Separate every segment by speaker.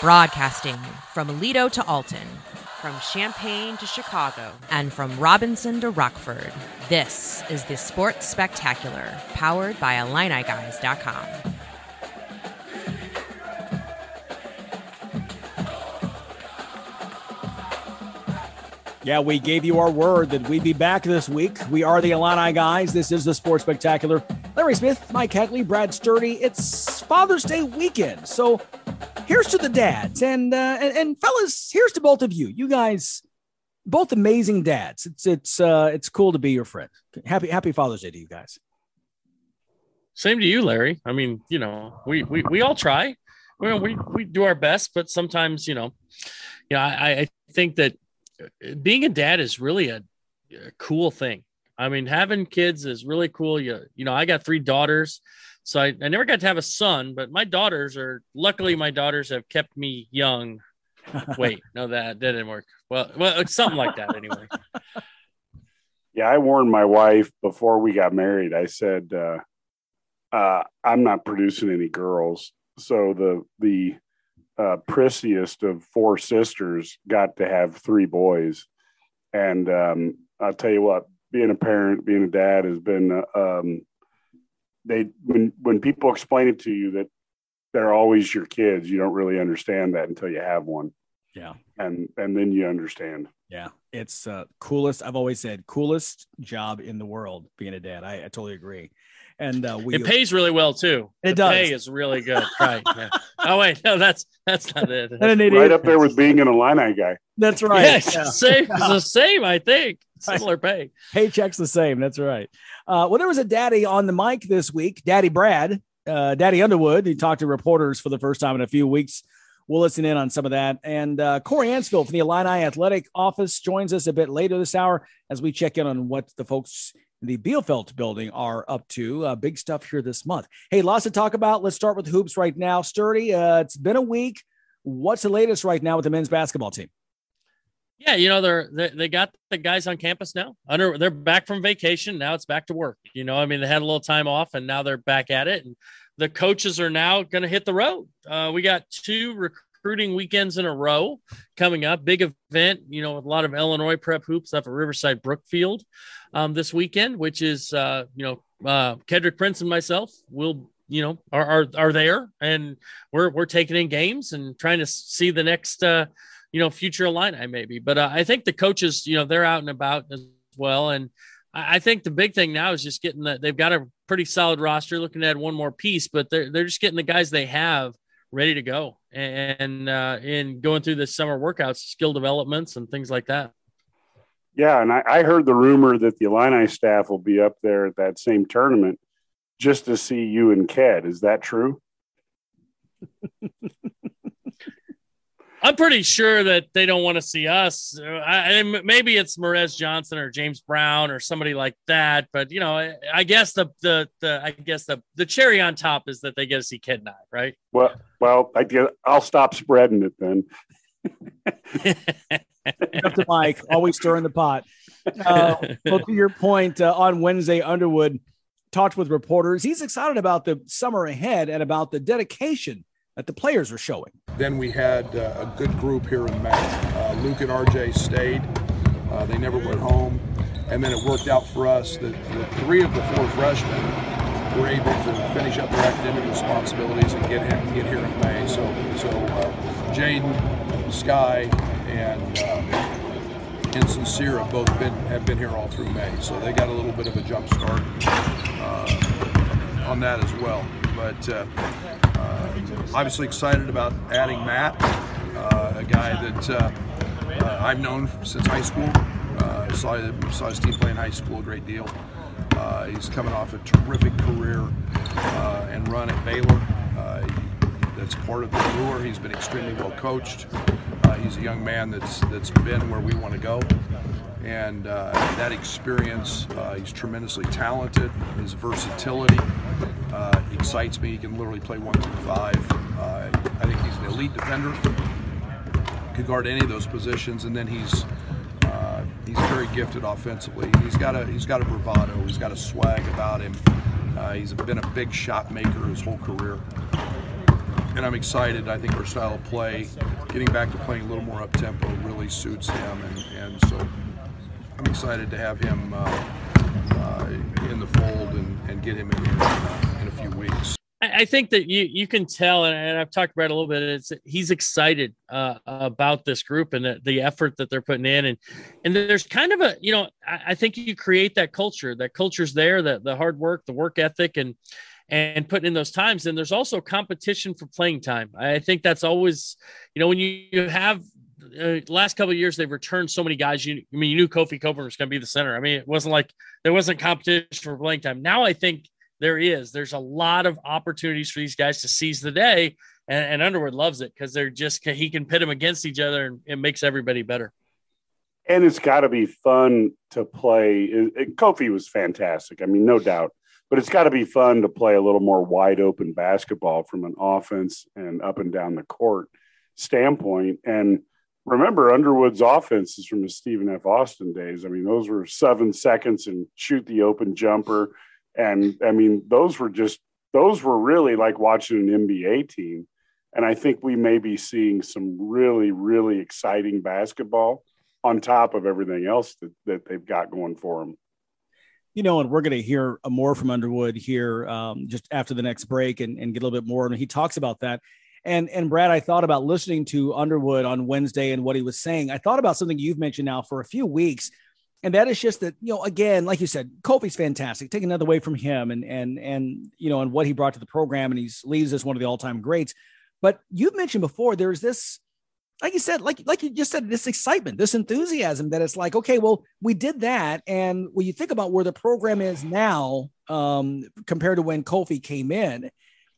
Speaker 1: Broadcasting from Aledo to Alton, from Champaign to Chicago, and from Robinson to Rockford. This is the Sports Spectacular, powered by IlliniGuys.com.
Speaker 2: Yeah, we gave you our word that we'd be back this week. We are the Illini guys. This is the Sports Spectacular. Larry Smith, Mike Heckley, Brad Sturdy. It's Father's Day weekend. So here's to the dads. And, uh, and, and fellas, here's to both of you. You guys, both amazing dads. It's it's uh, it's cool to be your friend. Happy Happy Father's Day to you guys.
Speaker 3: Same to you, Larry. I mean, you know, we we, we all try. Well, we we do our best, but sometimes, you know, you know, I, I think that being a dad is really a, a, cool thing. I mean, having kids is really cool. You, you know, I got three daughters, so I, I never got to have a son, but my daughters are luckily my daughters have kept me young. Wait, no, that, that didn't work. Well, well, something like that anyway.
Speaker 4: Yeah, I warned my wife before we got married. I said, uh, uh, I'm not producing any girls. So the, the, uh, prissiest of four sisters got to have three boys. And um, I'll tell you what, being a parent, being a dad has been, uh, um, they, when, when people explain it to you that they're always your kids, you don't really understand that until you have one.
Speaker 2: Yeah.
Speaker 4: And, and then you understand.
Speaker 2: Yeah. It's uh, coolest. I've always said coolest job in the world being a dad. I, I totally agree and uh, we
Speaker 3: it pays really well too.
Speaker 2: It
Speaker 3: the
Speaker 2: does.
Speaker 3: Pay is really good. Right. Yeah. Oh wait, no, that's that's not it.
Speaker 4: right up there with being an Illini guy.
Speaker 2: That's right.
Speaker 3: Yes, yeah. same. It's the same. I think similar pay.
Speaker 2: Paycheck's the same. That's right. Uh, well, there was a daddy on the mic this week, Daddy Brad, uh, Daddy Underwood. He talked to reporters for the first time in a few weeks. We'll listen in on some of that. And uh, Corey Ansfield from the Illini Athletic Office joins us a bit later this hour as we check in on what the folks the Bielfeldt building are up to. Uh, big stuff here this month. Hey, lots to talk about. Let's start with hoops right now. Sturdy, uh, it's been a week. What's the latest right now with the men's basketball team?
Speaker 3: Yeah, you know they're they, they got the guys on campus now. Under they're back from vacation. Now it's back to work. You know, I mean they had a little time off and now they're back at it. And the coaches are now going to hit the road. Uh, we got two recruiting weekends in a row coming up. Big event, you know, with a lot of Illinois prep hoops up at Riverside Brookfield um, this weekend, which is uh, you know uh, Kedrick Prince and myself will you know are, are are there, and we're we're taking in games and trying to see the next uh, you know future Illini maybe. But uh, I think the coaches you know they're out and about as well, and I, I think the big thing now is just getting that they've got a pretty solid roster. Looking at one more piece, but they're they're just getting the guys they have ready to go and uh, in going through the summer workouts, skill developments, and things like that.
Speaker 4: Yeah, and I, I, heard the rumor that the Illini staff will be up there at that same tournament just to see you and Ked. Is that true?
Speaker 3: I'm pretty sure that they don't want to see us. I, maybe it's Morez Johnson or James Brown or somebody like that. But you know, I, I guess the, the the I guess the the cherry on top is that they get to see Ked Nye, right?
Speaker 4: Well, well, I guess I'll stop spreading it then.
Speaker 2: up to Mike, always stirring the pot. Uh, well, to your point, uh, on Wednesday, Underwood talked with reporters. He's excited about the summer ahead and about the dedication that the players are showing.
Speaker 5: Then we had uh, a good group here in May. Uh, Luke and RJ stayed. Uh, they never went home. And then it worked out for us that the three of the four freshmen were able to finish up their academic responsibilities and get, him, get here in May. So, so uh, Jayden, Sky, and uh, and Sincere have both been have been here all through May, so they got a little bit of a jump start uh, on that as well. But uh, uh obviously excited about adding Matt, uh, a guy that uh, I've known since high school. Saw, saw his team play in high school a great deal. he's coming off a terrific career and run at Baylor. that's part of the lure. He's been extremely well coached. Uh, he's a young man that's that's been where we want to go, and uh, that experience. Uh, he's tremendously talented. His versatility uh, excites me. He can literally play one through five. Uh, I think he's an elite defender. Could guard any of those positions, and then he's uh, he's very gifted offensively. He's got a he's got a bravado. He's got a swag about him. he's been a big shot maker his whole career. and I'm excited. I think our style of play, getting back to playing a little more up tempo, really suits him, and, and so I'm excited to have him uh, uh, in the fold and, and get him in here in a few weeks.
Speaker 3: I think that you you can tell, and I've talked about it a little bit. It's he's excited uh, about this group and the, the, effort that they're putting in, and and there's kind of a you know I, I think you create that culture. That culture's there. That the hard work, the work ethic, and and putting in those times. And there's also competition for playing time. I think that's always, you know, when you have uh, last couple of years they've returned so many guys. You, I mean, you knew Kofi Cockburn was going to be the center. I mean, it wasn't like there wasn't competition for playing time. Now I think there is. There's a lot of opportunities for these guys to seize the day, and, and Underwood loves it because they're just he can pit them against each other, and it makes everybody better.
Speaker 4: And it's got to be fun to play. Kofi was fantastic. I mean, no doubt but it's got to be fun to play a little more wide open basketball from an offense and up and down the court standpoint. And remember, Underwood's offense is from the Stephen F. Austin days. I mean, those were seven seconds and shoot the open jumper. And I mean, those were just, those were really like watching an NBA team. And I think we may be seeing some really, really exciting basketball on top of everything else that, that they've got going for them
Speaker 2: you know, and we're going to hear more from Underwood here um, just after the next break and, and get a little bit more. And he talks about that. And and Brad, I thought about listening to Underwood on Wednesday and what he was saying. I thought about something you've mentioned now for a few weeks, and that is just that you know, again, like you said, Kofi's fantastic. Take another away from him and and and you know, and what he brought to the program, and he leaves as one of the all time greats. But you've mentioned before, there's this like you said, like like you just said, this excitement, this enthusiasm that it's like, okay, well, we did that, and when you think about where the program is now um, compared to when Kofi came in,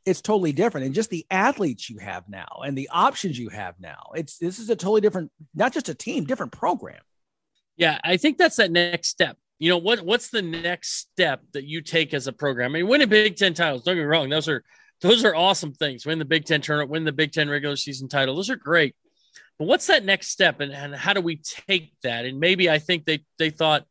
Speaker 2: it's totally different. And just the athletes you have now and the options you have now, it's this is a totally different, not just a team, different program.
Speaker 3: Yeah, I think that's that next step. You know what? What's the next step that you take as a program? I mean, winning Big Ten titles. Don't get me wrong; those are those are awesome things. Win the Big Ten tournament, win the Big Ten regular season title. Those are great. But what's that next step, and, and how do we take that? And maybe I think they they thought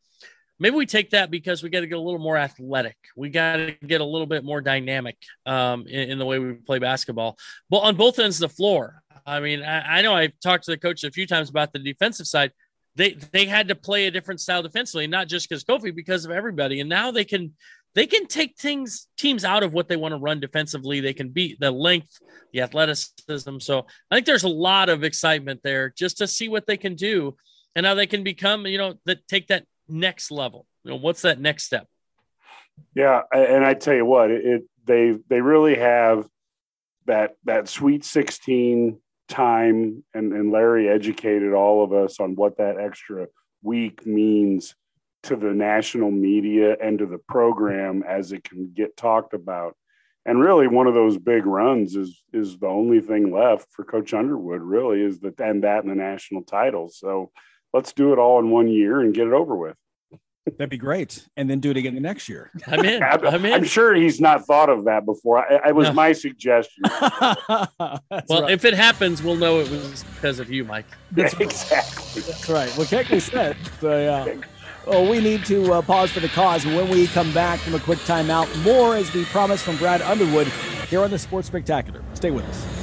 Speaker 3: maybe we take that because we got to get a little more athletic. We got to get a little bit more dynamic um, in, in, the way we play basketball. But on both ends of the floor, I mean, I, I know I've talked to the coach a few times about the defensive side. They they had to play a different style defensively, not just because Kofi, because of everybody. And now they can they can take things teams out of what they want to run defensively. They can beat the length, the athleticism. So I think there's a lot of excitement there just to see what they can do and how they can become, you know, that take that next level. You know, what's that next step?
Speaker 4: Yeah, and I tell you what, it, they they really have that that sweet 16 time and, and Larry educated all of us on what that extra week means to the national media and to the program as it can get talked about. And really, one of those big runs is is the only thing left for Coach Underwood. Really, is that and that and the national title. So let's do it all in one year and get it over with.
Speaker 2: That'd be great, and then do it again the next year.
Speaker 3: I'm in. I'm in.
Speaker 4: I'm sure he's not thought of that before. I, I was no. my suggestion.
Speaker 3: well, right. if it happens, we'll know it was because of you, Mike.
Speaker 4: That's exactly.
Speaker 2: That's right. Well, Keckly said. So yeah. Well, we need to uh, pause for the cause. When we come back from a quick timeout, more as we promised from Brad Underwood here on the Sports Spectacular. Stay with us.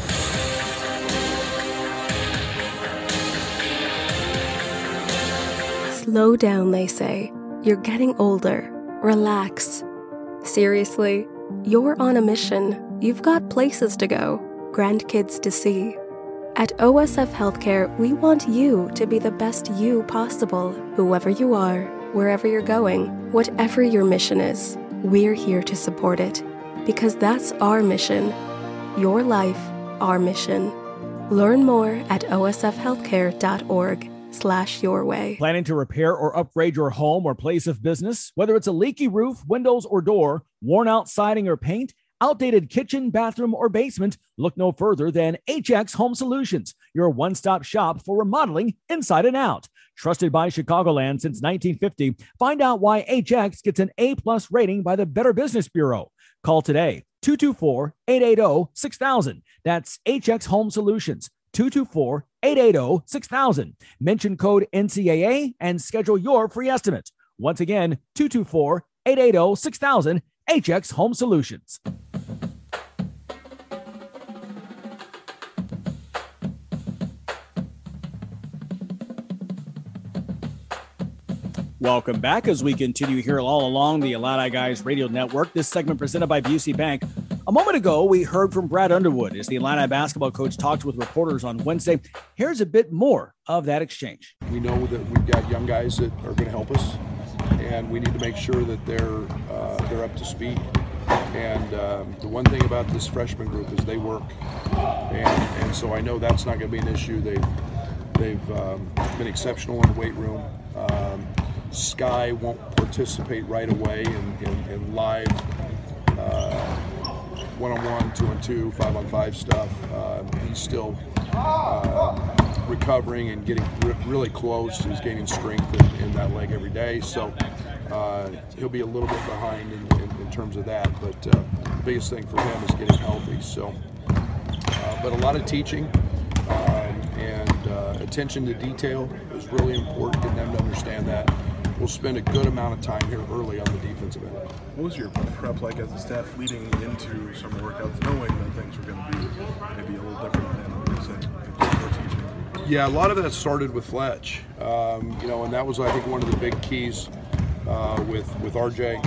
Speaker 6: Slow down, they say. You're getting older. Relax. Seriously, you're on a mission. You've got places to go, grandkids to see. At OSF Healthcare, we want you to be the best you possible, whoever you are, wherever you're going, whatever your mission is. We're here to support it because that's our mission. Your life, our mission. Learn more at osfhealthcare.org slash your way.
Speaker 2: Planning to repair or upgrade your home or place of business? Whether it's a leaky roof, windows, or door, worn out siding or paint, outdated kitchen, bathroom, or basement, look no further than HX Home Solutions, your one stop shop for remodeling inside and out. Trusted by Chicagoland since 1950, find out why HX gets an A plus rating by the Better Business Bureau. Call today 224 880 6000. That's HX Home Solutions. 224 880 6000. Mention code NCAA and schedule your free estimate. Once again, 224 880 6000, HX Home Solutions. Welcome back as we continue here all along the Illini Guys Radio Network. This segment presented by Busey Bank. A moment ago, we heard from Brad Underwood as the Illini basketball coach talked with reporters on Wednesday. Here's a bit more of that exchange.
Speaker 5: We know that we've got young guys that are going to help us, and we need to make sure that they're uh, they're up to speed. And um, the one thing about this freshman group is they work, and, and so I know that's not going to be an issue. They've they've um, been exceptional in the weight room. Um, Sky won't participate right away in, in, in live uh, one-on-one, two-on-two, five-on-five stuff. Uh, he's still uh, recovering and getting re- really close. He's gaining strength in, in, that leg every day, so uh, he'll be a little bit behind in, in, in terms of that. But uh, the biggest thing for him is getting healthy. So, uh, but a lot of teaching. Um, and attention to detail is really important, getting them to understand that we'll spend a good amount of time here early on the defensive end.
Speaker 7: What was your prep like as a staff leading into summer workouts, knowing that things were going to be maybe a little different than what recent teaching?
Speaker 5: Yeah, a lot of that started with Fletch, um, you know, and that was I think one of the big keys uh, with with RJ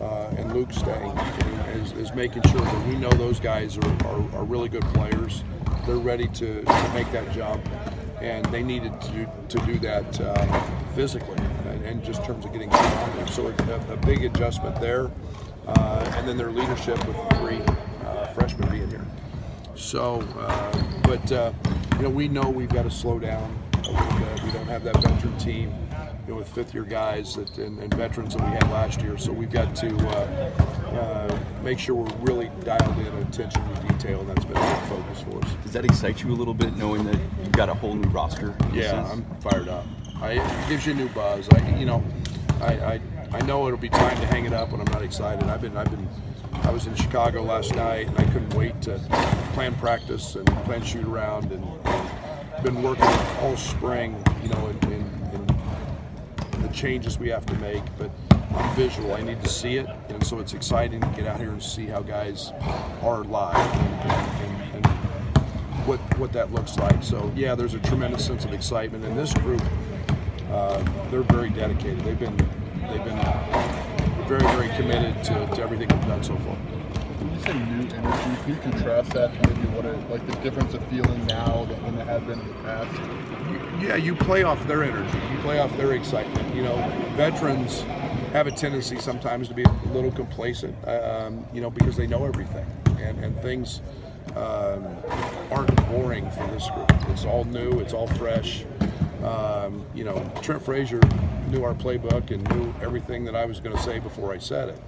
Speaker 5: uh, and Luke staying is, is, making sure that we know those guys are, are, are really good players. They're ready to, to, make that jump, and they needed to do, to do that uh, physically and just in terms of getting stronger. So a, a big adjustment there, uh, and then their leadership with three uh, freshmen being here. So, uh, but uh, you know, we know we've got to slow down. We don't have that veteran team. You know, with fifth-year guys that, and, and, veterans that we had last year, so we've got to uh, uh, make sure we're really dialed in attention to detail, and that's been a big focus for us.
Speaker 8: Does that excite you a little bit, knowing that you've got a whole new roster?
Speaker 5: Yeah, I'm fired up. I, it gives you a new buzz. I, you know, I, I, I know it'll be time to hang it up when I'm not excited. I've been, I've been, I was in Chicago last night and I couldn't wait to plan practice and plan shoot around and, and been working all spring, you know, in, in, in the changes we have to make. But I'm visual. I need to see it, and so it's exciting to get out here and see how guys are live and, and what what that looks like. So yeah, there's a tremendous sense of excitement in this group uh, they're very dedicated. They've been they've been very very committed to, to everything we've done so far.
Speaker 7: When you say new energy, can you contrast that to maybe what it, like the difference of feeling now than it had been in the past?
Speaker 5: You, yeah, you play off their energy. You play off their excitement. You know, veterans have a tendency sometimes to be a little complacent, um, you know, because they know everything and, and things um, aren't boring for this group. It's all new, it's all fresh. Um, you know, Trent Frazier knew our playbook and knew everything that I was going to say before I said it.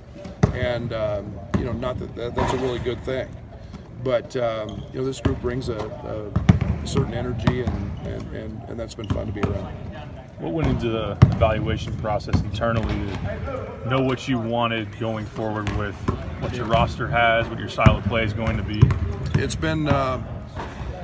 Speaker 5: And, um, you know, not that, that, that's a really good thing. But, um, you know, this group brings a, a certain energy, and, and, and, and, that's been fun to be around.
Speaker 9: What went into the evaluation process internally to know what you wanted going forward with what your roster has, what your style of play is going to be?
Speaker 5: It's been, uh,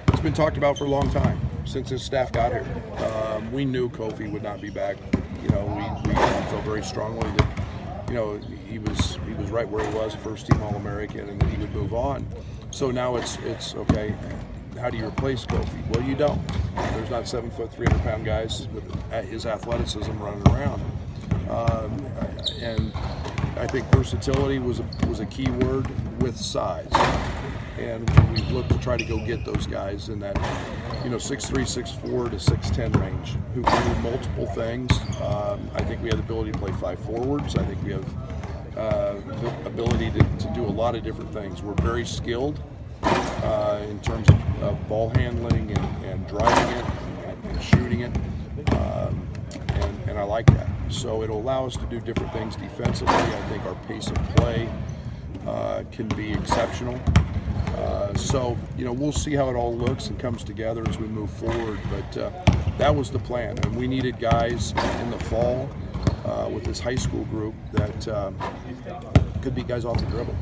Speaker 5: it's been talked about for a long time since his staff got here. Um, we knew Kofi would not be back. You know, we, we felt very strongly that you know he was he was right where he was, first team All American, and that he would move on. So now it's it's okay. How do you replace Kofi? Well, you don't. There's not seven foot, 300 pound guys with his athleticism running around. Um, and I think versatility was a, was a key word with size and we look to try to go get those guys in that, you know, six three, six four to six ten range who can do multiple things. Um, I think we have the ability to play five forwards. I think we have uh, the ability to, to, do a lot of different things. We're very skilled uh, in terms of, of, ball handling and, and driving it and, and shooting it, um, and, and I like that. So it'll allow us to do different things defensively. I think our pace of play uh, can be exceptional. Uh, so, you know, we'll see how it all looks and comes together as we move forward. But uh, that was the plan. And we needed guys in the fall uh, with this high school group that um, could be guys off the dribble.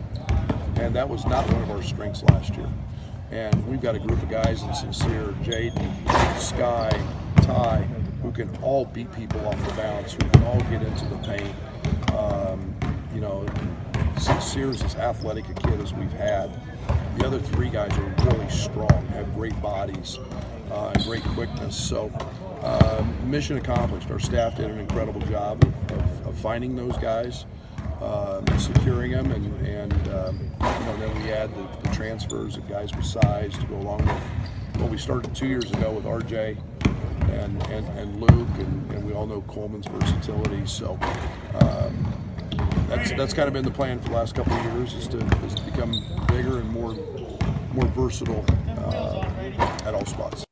Speaker 5: And that was not one of our strengths last year. And we've got a group of guys in Sincere, Jayden, Sky, Ty, who can all beat people off the bounce, who can all get into the paint. Um, you know, Sears as athletic a kid as we've had. The other three guys are really strong, have great bodies, uh, and great quickness. So, uh, mission accomplished. Our staff did an incredible job of, of, of finding those guys, uh, securing them, and, and um, you know then we add the, the, transfers of guys with size to go along with what we started two years ago with RJ and, and, and Luke, and, and we all know Coleman's versatility. So. Um, that's that's kind of been the plan for the last couple of years is to, is to become bigger and more more versatile uh, at all spots.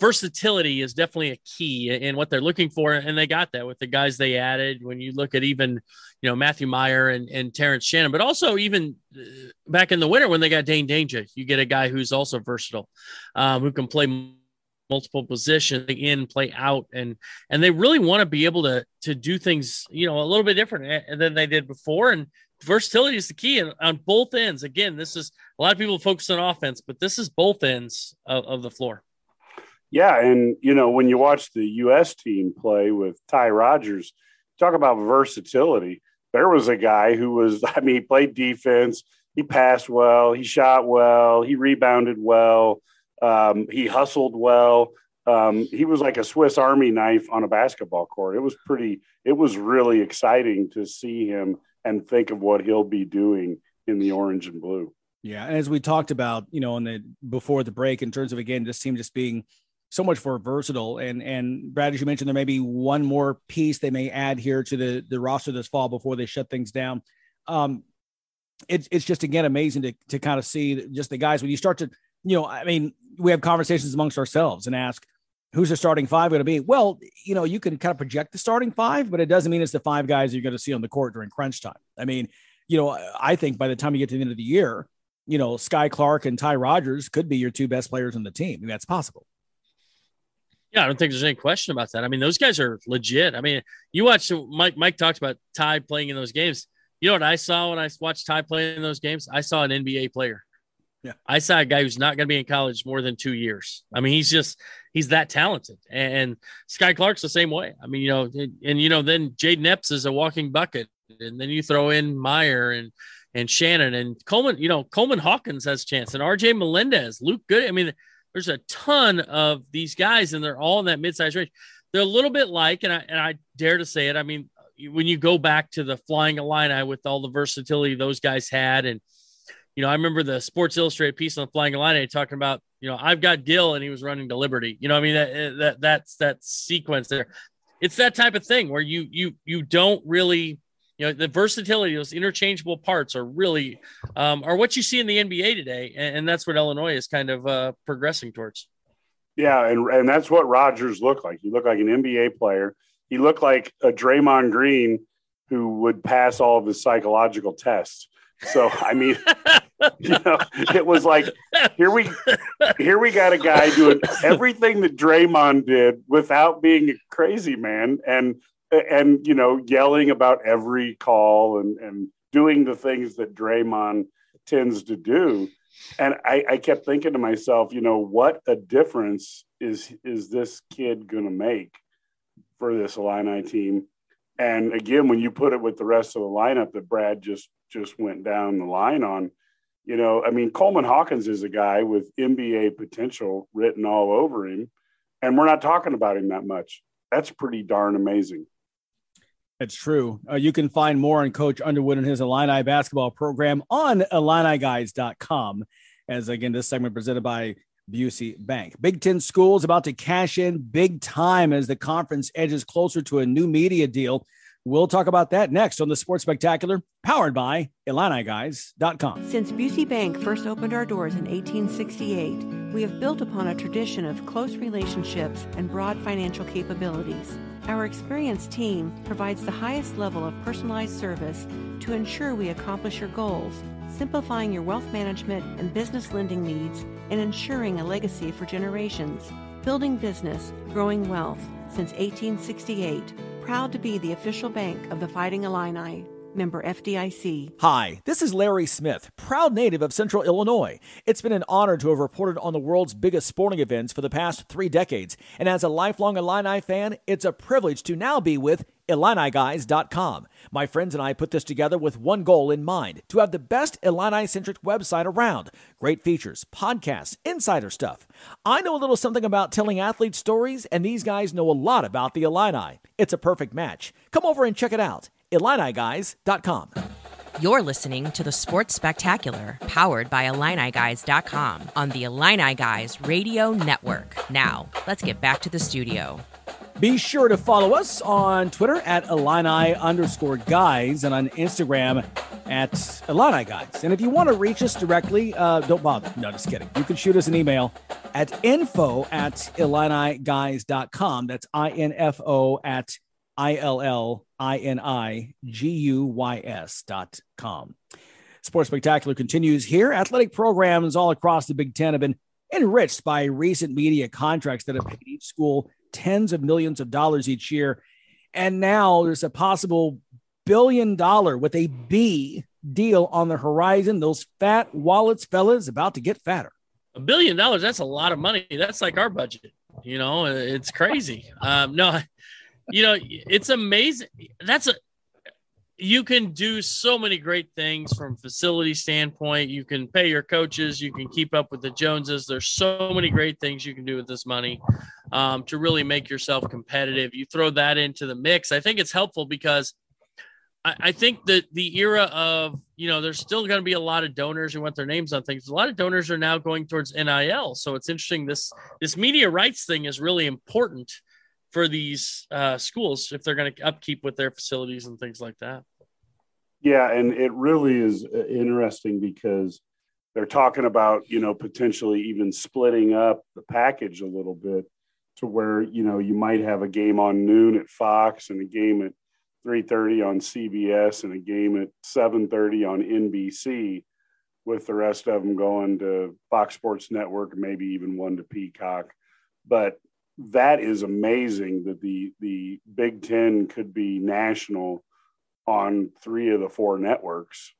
Speaker 3: Versatility is definitely a key in what they're looking for, and they got that with the guys they added. When you look at even, you know, Matthew Mayer and, and Terrence Shannon, but also even uh, back in the winter when they got Dain Dainja, you get a guy who's also versatile, um, who can play multiple positions in play out and and they really want to be able to to do things you know a little bit different eh, than they did before and versatility is the key and on both ends. Again this is a lot of people focus on offense but this is both ends of, of the floor.
Speaker 4: Yeah and you know when you watch the us team play with ty rodgers talk about versatility. There was a guy who was i mean he played defense he passed well he shot well he rebounded well um, he hustled well. Um, he was like a Swiss Army knife on a basketball court. It was pretty. It was really exciting to see him and think of what he'll be doing in the orange and blue.
Speaker 2: Yeah, and as we talked about, you know, in the before the break, in terms of again, this team just being so much more versatile. And and Brad, as you mentioned, there may be one more piece they may add here to the the roster this fall before they shut things down. Um, it's it's just again amazing to to kind of see just the guys when you start to you know, I mean, we have conversations amongst ourselves and ask, who's the starting five going to be? Well, you know, you can kind of project the starting five, but it doesn't mean it's the five guys you're going to see on the court during crunch time. I mean, you know, I think by the time you get to the end of the year, you know, Skyy Clark and Ty Rodgers could be your two best players on the team. I mean, that's possible.
Speaker 3: Yeah, I don't think there's any question about that. I mean, those guys are legit. I mean, you watch Mike. Mike talked about Ty playing in those games. You know what I saw when I watched Ty play in those games? I saw an NBA player.
Speaker 2: Yeah.
Speaker 3: I saw a guy who's not going to be in college more than two years. I mean, he's just he's that talented. And Skyy Clark's the same way. I mean, you know, and, and you know, then Jayden Epps is a walking bucket, and then you throw in Mayer and and Shannon and Coleman. You know, Coleman Hawkins has chance, and RJ Melendez, Luke Goode. I mean, there's a ton of these guys, and they're all in that mid-size range. They're a little bit like, and I and I dare to say it. I mean, when you go back to the Flying Illini with all the versatility those guys had, and you know, I remember the Sports Illustrated piece on the Flying Illini talking about, you know, I've got Gill and he was running to Liberty. You know, I mean that eh, that that's that sequence there. It's that type of thing where you you you don't really, you know, the versatility, those interchangeable parts are really um, are what you see in the NBA today, and, and that's what Illinois is kind of uh, progressing towards.
Speaker 4: Yeah, and and that's what rodgers looked like. He looked like an NBA player. He looked like a Draymond Green who would pass all of his psychological tests. So I mean, you know, it was like here we here we got a guy doing everything that Draymond did without being a crazy man and and you know yelling about every call and and doing the things that Draymond tends to do. And I, I kept thinking to myself, you know, what a difference is is this kid going to make for this Illini team? And again, when you put it with the rest of the lineup that Brad just just went down the line on, you know, I mean, Coleman Hawkins is a guy with NBA potential written all over him, and we're not talking about him that much. That's pretty darn amazing.
Speaker 2: It's true. Uh, you can find more on Coach Underwood and his Illini basketball program on IlliniGuys.com. As again, this segment presented by Busey Bank. Big Ten schools about to cash in big time as the conference edges closer to a new media deal. We'll talk about that next on the Sports Spectacular, powered by IlliniGuys.com.
Speaker 10: Since Busey Bank first opened our doors in 1868, we have built upon a tradition of close relationships and broad financial capabilities. Our experienced team provides the highest level of personalized service to ensure we accomplish your goals, simplifying your wealth management and business lending needs and ensuring a legacy for generations. Building business, growing wealth since 1868 proud to be the official bank of the Fighting Illini. Member FDIC.
Speaker 2: Hi, this is Larry Smith, proud native of Central Illinois. It's been an honor to have reported on the world's biggest sporting events for the past three decades. And as a lifelong Illini fan, it's a privilege to now be with IlliniGuys.com. My friends and I put this together with one goal in mind to have the best Illini centric website around. Great features, podcasts, insider stuff. I know a little something about telling athlete stories, and these guys know a lot about the Illini. It's a perfect match. Come over and check it out. IlliniGuys.com.
Speaker 1: You're listening to the Sports Spectacular, powered by IlliniGuys.com on the Illini Guys Radio Network. Now, let's get back to the studio.
Speaker 2: Be sure to follow us on Twitter at Illini underscore guys and on Instagram at Illini guys. And if you want to reach us directly, uh, don't bother. No, just kidding. You can shoot us an email at info at IlliniGuys.com. That's I N F O at I L L I N I G U Y S dot com. Sports Spectacular continues here. Athletic programs all across the Big Ten have been enriched by recent media contracts that have paid each school tens of millions of dollars each year. And now there's a possible billion dollar with a B deal on the horizon. Those fat wallets, fellas, about to get fatter.
Speaker 3: A billion dollars, that's a lot of money. That's like our budget. You know, it's crazy. Um, no, you know, it's amazing. That's a you can do so many great things from facility standpoint. You can pay your coaches. You can keep up with the Joneses. There's so many great things you can do with this money um, to really make yourself competitive. You throw that into the mix. I think it's helpful because I, I think that the era of you know there's still going to be a lot of donors who want their names on things. A lot of donors are now going towards NIL. So it's interesting. This this media rights thing is really important for these uh, schools if they're going to upkeep with their facilities and things like that.
Speaker 4: Yeah, and it really is uh, interesting because they're talking about you know potentially even splitting up the package a little bit to where you know you might have a game on noon at Fox and a game at 3:30 on CBS and a game at 7:30 on NBC with the rest of them going to Fox Sports Network maybe even one to Peacock but that is amazing that the the Big Ten could be national on three of the four networks.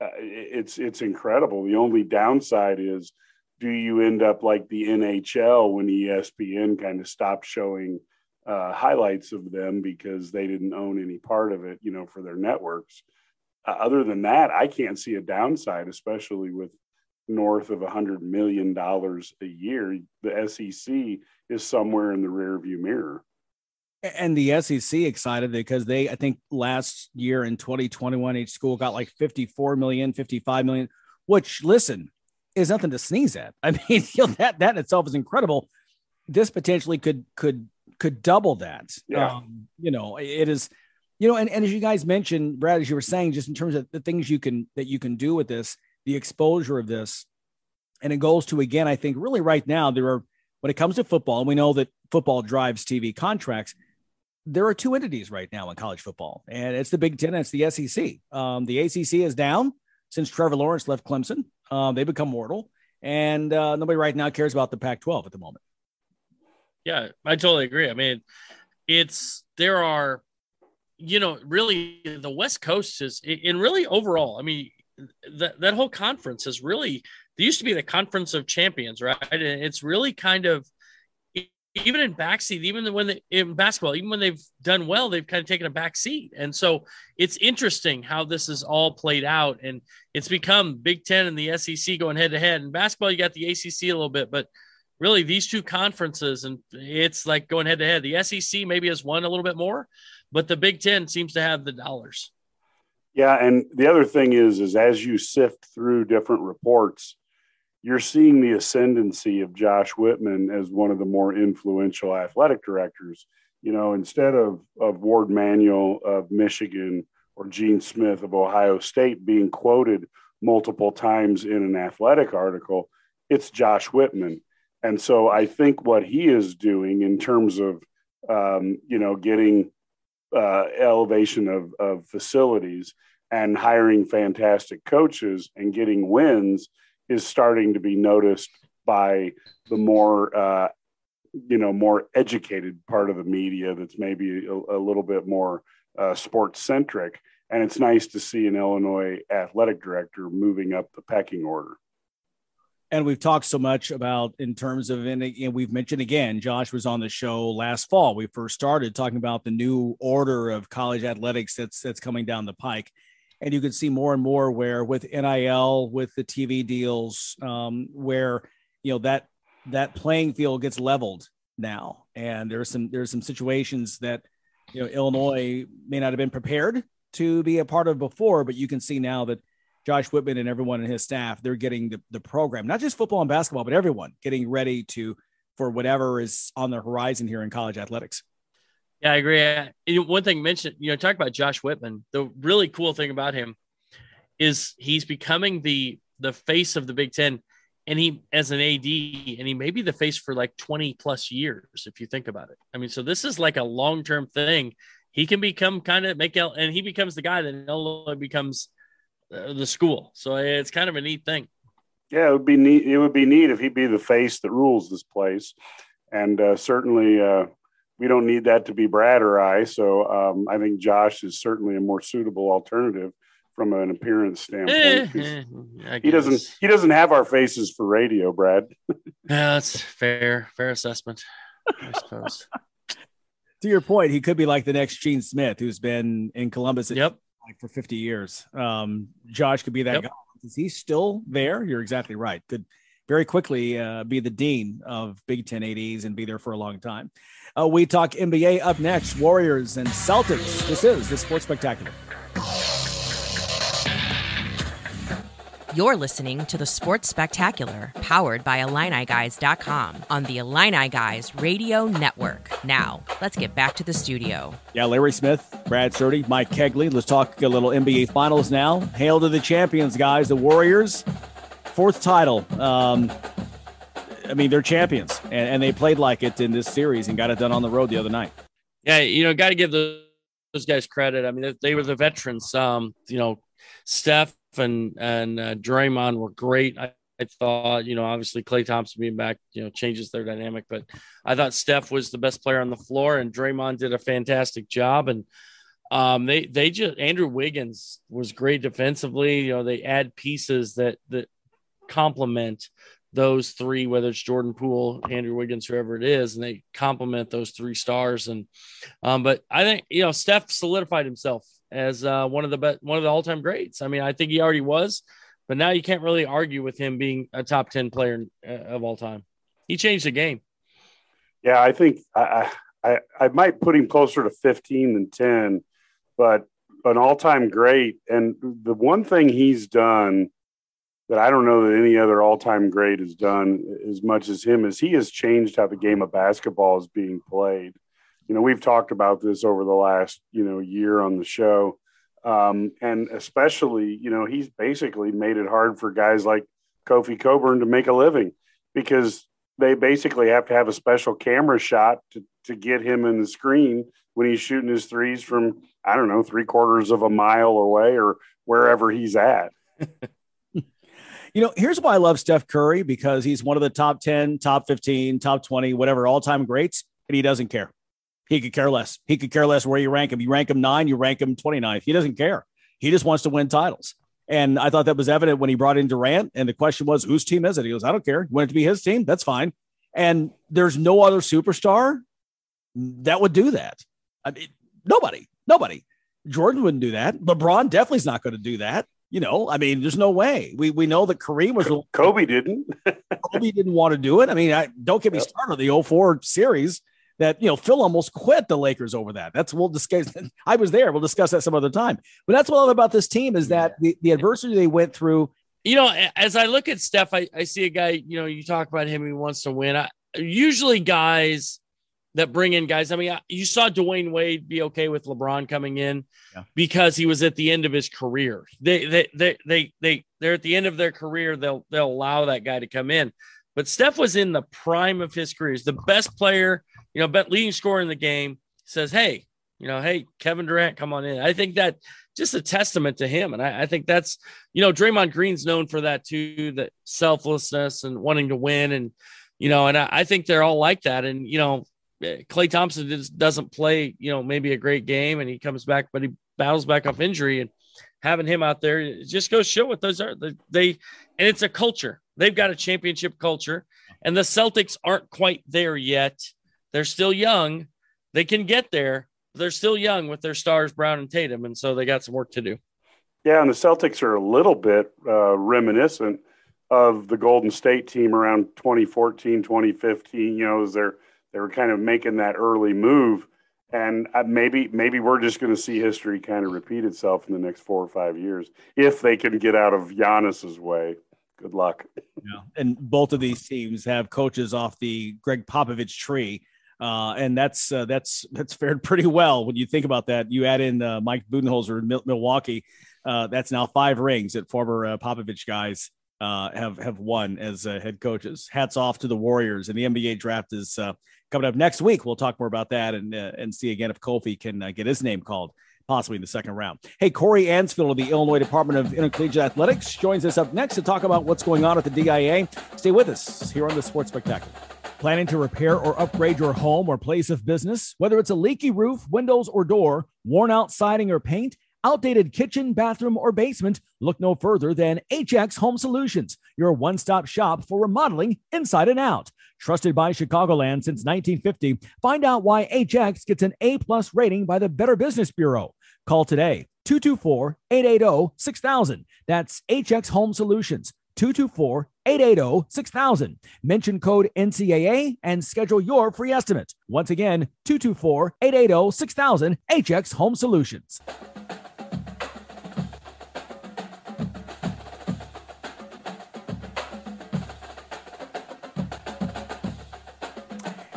Speaker 4: Uh, it's it's incredible. The only downside is, do you end up like the NHL when ESPN kind of stopped showing uh, highlights of them because they didn't own any part of it, you know, for their networks. Uh, other than that, I can't see a downside, especially with north of a hundred million dollars a year. The SEC is somewhere in the rearview mirror.
Speaker 2: And the SEC excited because they, I think last year in 2021, each school got like 54 million, 55 million, which listen, is nothing to sneeze at. I mean, you know, that, that in itself is incredible. This potentially could, could, could double that.
Speaker 4: Yeah.
Speaker 2: Um, you know, it is, you know, and, and as you guys mentioned, Brad, as you were saying, just in terms of the things you can, that you can do with this, the exposure of this, and it goes to, again, I think really right now, there are, when it comes to football, and we know that football drives TV contracts. There are two entities right now in college football, and it's the Big Ten and it's the SEC. Um, the ACC is down since Trevor Lawrence left Clemson. Um, they become mortal, and uh, nobody right now cares about the Pac-12 at the moment.
Speaker 3: Yeah, I totally agree. I mean, it's there are, you know, really the West Coast is, and really overall. I mean, that that whole conference is really there used to be the conference of champions, right? And it's really kind of even in backseat, even when they in basketball, even when they've done well, they've kind of taken a back seat. And so it's interesting how this is all played out. And it's become Big Ten and the SEC going head to head. In basketball, you got the ACC a little bit, but really these two conferences, and it's like going head to head. The SEC maybe has won a little bit more, but the Big Ten seems to have the dollars.
Speaker 4: Yeah, and the other thing is, is as you sift through different reports, you're seeing the ascendancy of Josh Whitman as one of the more influential athletic directors. You know, instead of of Warde Manuel of Michigan or Gene Smith of Ohio State being quoted multiple times in an athletic article, it's Josh Whitman. And so I think what he is doing in terms of, um, you know, getting uh, elevation of, of facilities and hiring fantastic coaches and getting wins is starting to be noticed by the more uh, you know more educated part of the media that's maybe a, a little bit more uh, sports centric and it's nice to see an Illinois athletic director moving up the pecking order.
Speaker 2: And we've talked so much about in terms of, and we've mentioned again, Josh was on the show last fall. We first started talking about the new order of college athletics that's that's coming down the pike, and you can see more and more where with NIL, with the TV deals, um, where you know that that playing field gets leveled now, and there's some there's some situations that you know Illinois may not have been prepared to be a part of before, but you can see now that Josh Whitman and everyone in his staff, they're getting the, the program, not just football and basketball, but everyone getting ready to for whatever is on the horizon here in college athletics.
Speaker 3: Yeah, I agree. One thing mentioned, you know, talk about Josh Whitman. The really cool thing about him is he's becoming the the face of the Big Ten, and he as an AD, and he may be the face for like twenty plus years if you think about it. I mean, so this is like a long term thing. He can become kind of make out, and he becomes the guy that Illinois becomes uh, the school. So it's kind of a neat thing.
Speaker 4: Yeah, it would be neat. It would be neat if he'd be the face that rules this place, and uh, certainly uh, we don't need that to be Brad or I. So um, I think Josh is certainly a more suitable alternative from an appearance standpoint. Eh, eh, he doesn't. He doesn't have our faces for radio, Brad.
Speaker 3: yeah, that's fair. Fair assessment, I suppose.
Speaker 2: to your point, he could be like the next Gene Smith, who's been in Columbus.
Speaker 3: Yep
Speaker 2: like for 50 years. Um, Josh could be that yep. guy. Is he still there? You're exactly right. Could very quickly uh, be the dean of Big Ten ADs and be there for a long time. Uh, we talk NBA up next, Warriors and Celtics. This is the Sports Spectacular.
Speaker 1: You're listening to the Sports Spectacular, powered by IlliniGuys.com on the Illini Guys Radio Network. Now, let's get back to the studio.
Speaker 2: Yeah, Larry Smith, Brad Sturdy, Mike Kegley. Let's talk a little NBA Finals now. Hail to the champions, guys. The Warriors, fourth title. Um, I mean, they're champions, and, and, they played like it in this series and got it done on the road the other night.
Speaker 3: Yeah, you know, got to give the, those guys credit. I mean, they were the veterans. Um, you know, Steph and and uh, Draymond were great. I, I thought, you know, obviously Klay Thompson being back, you know, changes their dynamic, but I thought Steph was the best player on the floor, and Draymond did a fantastic job. And um, they they just Andrew Wiggins was great defensively. You know, they add pieces that that complement those three, whether it's Jordan Poole, Andrew Wiggins, whoever it is, and they complement those three stars. And um, but I think you know Steph solidified himself as uh, one of the best, one of the all time greats. I mean, I think he already was, but now you can't really argue with him being a top ten player uh, of all time. He changed the game.
Speaker 4: Yeah, I think I I, I might put him closer to fifteen than ten, but an all time great. And the one thing he's done that I don't know that any other all time great has done as much as him is he has changed how the game of basketball is being played. You know we've talked about this over the last you know year on the show. Um, and especially you know he's basically made it hard for guys like kofi Cockburn to make a living because they basically have to have a special camera shot to, to get him in the screen when he's shooting his threes from i don't know three quarters of a mile away or wherever he's at
Speaker 2: You know, here's why I love Steph Curry because he's one of the top 10, top 15, top 20, whatever, all time greats, and he doesn't care. He could care less. He could care less where you rank him. You rank him nine, you rank him 29th. He doesn't care. He just wants to win titles. And I thought that was evident when he brought in Durant. And the question was, whose team is it? He goes, I don't care. You want it to be his team? That's fine. And there's no other superstar that would do that. I mean, nobody, nobody. Jordan wouldn't do that. LeBron definitely is not going to do that. You know, I mean, there's no way. We we know that Kareem was
Speaker 4: Kobe didn't.
Speaker 2: Kobe didn't want to do it. I mean, I, don't get me yep. started. The 04 series that you know Phil almost quit the Lakers over that. That's we'll discuss. I was there. We'll discuss that some other time. But that's what I love about this team is that the, the adversity they went through.
Speaker 3: You know, as I look at Steph, I, I see a guy. You know, you talk about him. He wants to win. I, usually, guys that bring in guys. I mean, you saw Dwyane Wade be okay with LeBron coming in yeah. because he was at the end of his career. They they they they they they're at the end of their career. They'll they'll allow that guy to come in. But Steph was in the prime of his career. He's the best player you know, bet leading scorer in the game says, Hey, you know, hey, Kevin Durant, come on in. I think that just a testament to him. And I, I, think that's, you know, Draymond Green's known for that too, that selflessness and wanting to win. And, you know, and I, I think they're all like that. And, you know, Klay Thompson just doesn't play, you know, maybe a great game and he comes back, but he battles back off injury and having him out there just goes show what those are. They and it's a culture. They've got a championship culture, and the Celtics aren't quite there yet. They're still young. They can get there. They're still young with their stars, Brown and Tatum, and so they got some work to do.
Speaker 4: Yeah, and the Celtics are a little bit uh, reminiscent of the Golden State team around 2014, 2015. You know, as they're they were kind of making that early move, and uh, maybe maybe we're just going to see history kind of repeat itself in the next four or five years if they can get out of Giannis's way. Good luck.
Speaker 2: Yeah, and both of these teams have coaches off the Gregg Popovich tree. Uh, and that's uh, that's that's fared pretty well when you think about that. You add in uh, Mike Budenholzer in Milwaukee, uh, that's now five rings that former uh, Popovich guys have have won as head coaches. Hats off to the Warriors, and the NBA draft is coming up next week. We'll talk more about that and uh, and see again if Kofi can uh, get his name called possibly in the second round. Hey, Corey Ansfield of the Illinois Department of Intercollegiate Athletics joins us up next to talk about what's going on at the DIA. Stay with us here on the Sports Spectacular. Planning to repair or upgrade your home or place of business, whether it's a leaky roof, windows, or door, worn out siding or paint outdated kitchen, bathroom, or basement, look no further than HX Home Solutions, your one stop shop for remodeling inside and out. Trusted by Chicagoland since 1950, find out why HX gets an A plus rating by the Better Business Bureau. Call today 224 880 6000. That's HX Home Solutions. 224 880 6000. Mention code NCAA and schedule your free estimate. Once again, 224 880 6000 HX Home Solutions.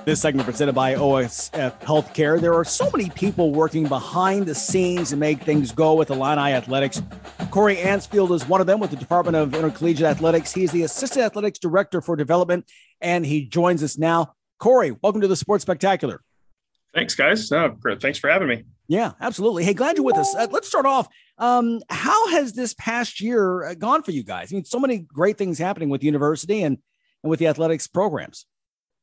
Speaker 2: This segment presented by OSF Healthcare. There are so many people working behind the scenes to make things go with Illini Athletics. Corey Ansfield is one of them with the Department of Intercollegiate Athletics. He is the Assistant Athletics Director for Development, and he joins us now. Corey, welcome to the Sports Spectacular.
Speaker 11: Thanks, guys. Great. Thanks for having me.
Speaker 2: Yeah, absolutely. Hey, glad you're with us. Uh, let's start off. Um, how has this past year uh, gone for you guys? I mean, so many great things happening with the university and, and with the athletics programs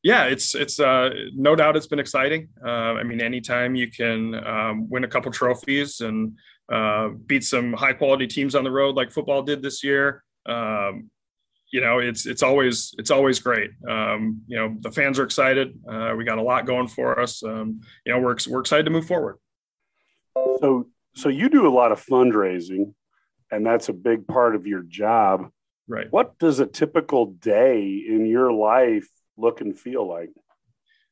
Speaker 11: yeah, it's it's uh, no doubt it's been exciting. Uh, I mean, anytime you can um, win a couple trophies and uh, beat some high quality teams on the road like football did this year, um, you know, it's it's always it's always great. Um, you know, the fans are excited. Uh, we got a lot going for us. Um, you know, we're we're excited to move forward.
Speaker 4: So so you do a lot of fundraising, and that's a big part of your job.
Speaker 11: Right.
Speaker 4: What does a typical day in your life look and feel like?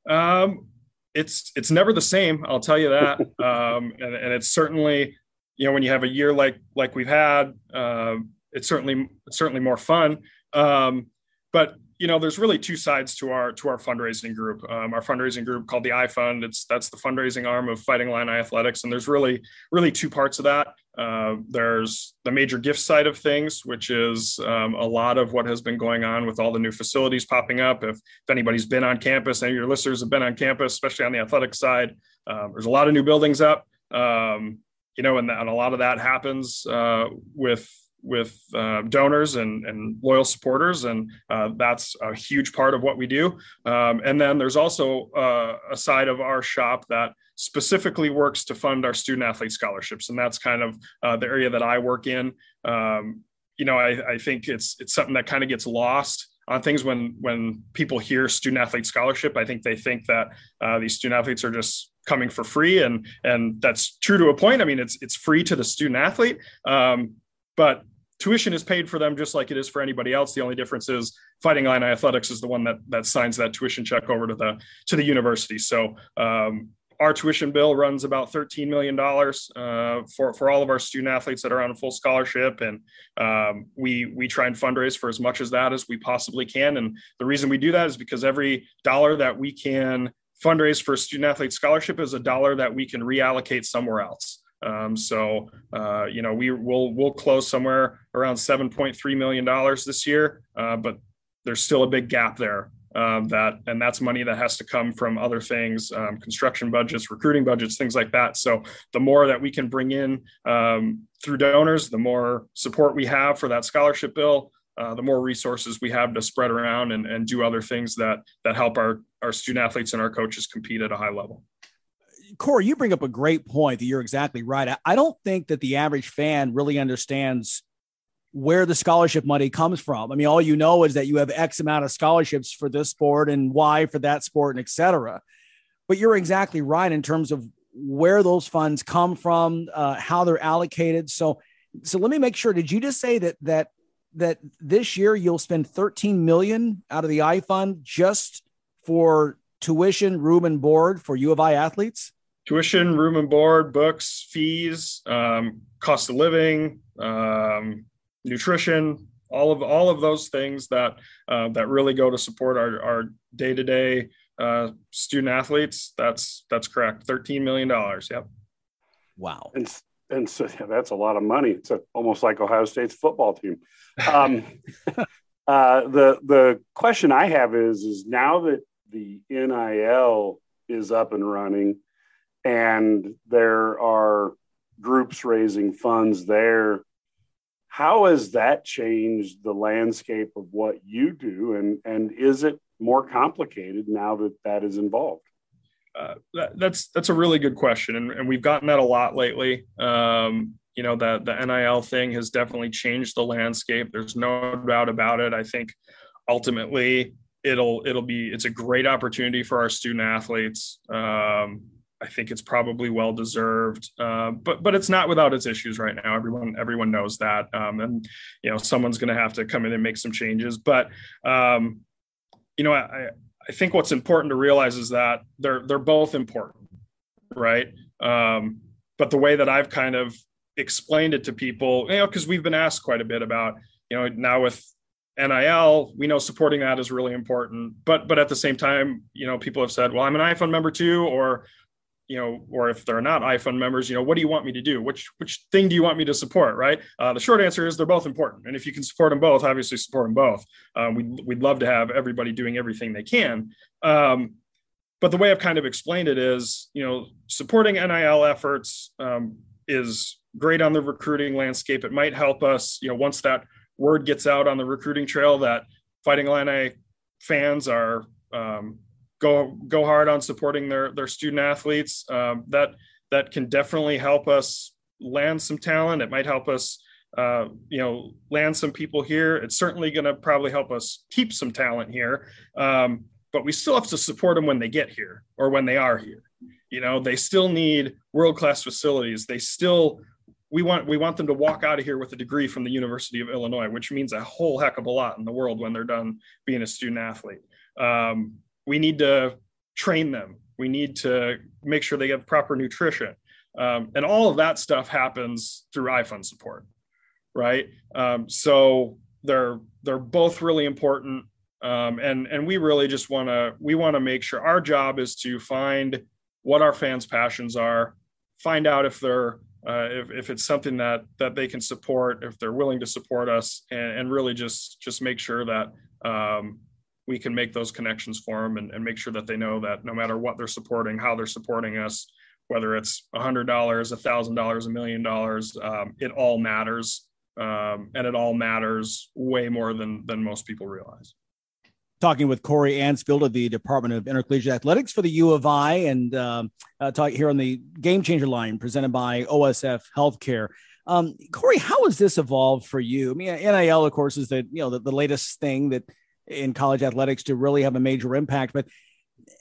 Speaker 11: Um, it's it's never the same. I'll tell you that. um, and, and it's certainly, you know, when you have a year like like we've had, uh, it's certainly it's certainly more fun. Um, but you know, there's really two sides to our to our fundraising group. Um, our fundraising group called the I Fund. It's that's the fundraising arm of Fighting Illini Athletics, and there's really really two parts of that. Uh, there's the major gift side of things, which is um, a lot of what has been going on with all the new facilities popping up. If, if anybody's been on campus, any of your listeners have been on campus, especially on the athletic side, uh, there's a lot of new buildings up. Um, you know, and, and, a lot of that happens uh, with with uh, donors and, and loyal supporters, and uh, that's a huge part of what we do. Um, and then there's also uh, a side of our shop that specifically works to fund our student athlete scholarships, and that's kind of uh, the area that I work in. Um, you know, I, I think it's it's something that kind of gets lost on things when when people hear student athlete scholarship. I think they think that uh, these student athletes are just coming for free, and and that's true to a point. I mean, it's it's free to the student athlete, um, but tuition is paid for them just like it is for anybody else. The only difference is Fighting Illini Athletics is the one that that signs that tuition check over to the to the university. So um, our tuition bill runs about $13 million uh, for, for all of our student athletes that are on a full scholarship. And um, we, we try and fundraise for as much as that as we possibly can. And the reason we do that is because every dollar that we can fundraise for a student athlete scholarship is a dollar that we can reallocate somewhere else. Um, so, uh, you know, we will we'll close somewhere around 7.3 million dollars this year, uh, but there's still a big gap there. Um, that and that's money that has to come from other things, um, construction budgets, recruiting budgets, things like that. So the more that we can bring in um, through donors, the more support we have for that scholarship bill, uh, the more resources we have to spread around and, and do other things that that help our our student athletes and our coaches compete at a high level.
Speaker 2: Corey, you bring up a great point that you're exactly right. I, don't think that the average fan really understands where the scholarship money comes from. I mean, all you know is that you have X amount of scholarships for this sport and Y for that sport and et cetera. But you're exactly right in terms of where those funds come from, uh, how they're allocated. So, so let me make sure. Did you just say that that that this year you'll spend 13 million out of the I fund just for tuition, room, and board for U of I athletes?
Speaker 11: Tuition, room and board, books, fees, um, cost of living, um, nutrition, all of all of those things that uh, that really go to support our our day to day student athletes. That's that's correct. Thirteen million dollars. Yep.
Speaker 2: Wow.
Speaker 4: And and so yeah, that's a lot of money. It's a, almost like Ohio State's football team. Um, uh, the the question I have is is now that the NIL is up and running, and there are groups raising funds there. How has that changed the landscape of what you do, and and is it more complicated now that that is involved?
Speaker 11: Uh, that, that's that's a really good question, and, and we've gotten that a lot lately. Um, you know, that the NIL thing has definitely changed the landscape. There's no doubt about it. I think ultimately it'll it'll be it's a great opportunity for our student athletes. Um, I think it's probably well deserved, uh, but but it's not without its issues right now. Everyone everyone knows that, um, and you know someone's going to have to come in and make some changes. But um, you know, I I think what's important to realize is that they're they're both important, right? Um, but the way that I've kind of explained it to people, you know, because we've been asked quite a bit about, you know, now with NIL, we know supporting that is really important. But but at the same time, you know, people have said, well, I'm an iFund member too, or you know, or if they're not iFund members, you know, what do you want me to do? Which which thing do you want me to support? Right. Uh, the short answer is they're both important, and if you can support them both, obviously support them both. Um, we'd we'd love to have everybody doing everything they can. Um, but the way I've kind of explained it is, you know, supporting NIL efforts um, is great on the recruiting landscape. It might help us, you know, once that word gets out on the recruiting trail that Fighting Illini fans are um, go go hard on supporting their their student athletes. Um, that that can definitely help us land some talent. It might help us, uh, you know, land some people here. It's certainly going to probably help us keep some talent here. Um, but we still have to support them when they get here or when they are here. You know, they still need world class facilities. They still we want we want them to walk out of here with a degree from the University of Illinois, which means a whole heck of a lot in the world when they're done being a student athlete. Um, we need to train them. We need to make sure they get proper nutrition. Um, and all of that stuff happens through iFund support, right? Um, so they're they're both really important, um, and and we really just want to we want to make sure our job is to find what our fans' passions are, find out if they're uh, if, if it's something that that they can support, if they're willing to support us, and, and really just just make sure that um, we can make those connections for them and, and make sure that they know that no matter what they're supporting, how they're supporting us, whether it's a hundred dollars, a million dollars, um, it all matters. Um, and it all matters way more than, than most people realize.
Speaker 2: Talking with Corey Ansfield of the Department of Intercollegiate Athletics for the U of I and um, uh, talk here on the Game Changer line presented by OSF Healthcare. Um, Corey, how has this evolved for you? I mean, NIL, of course, is the you know the, the latest thing that in college athletics to really have a major impact. But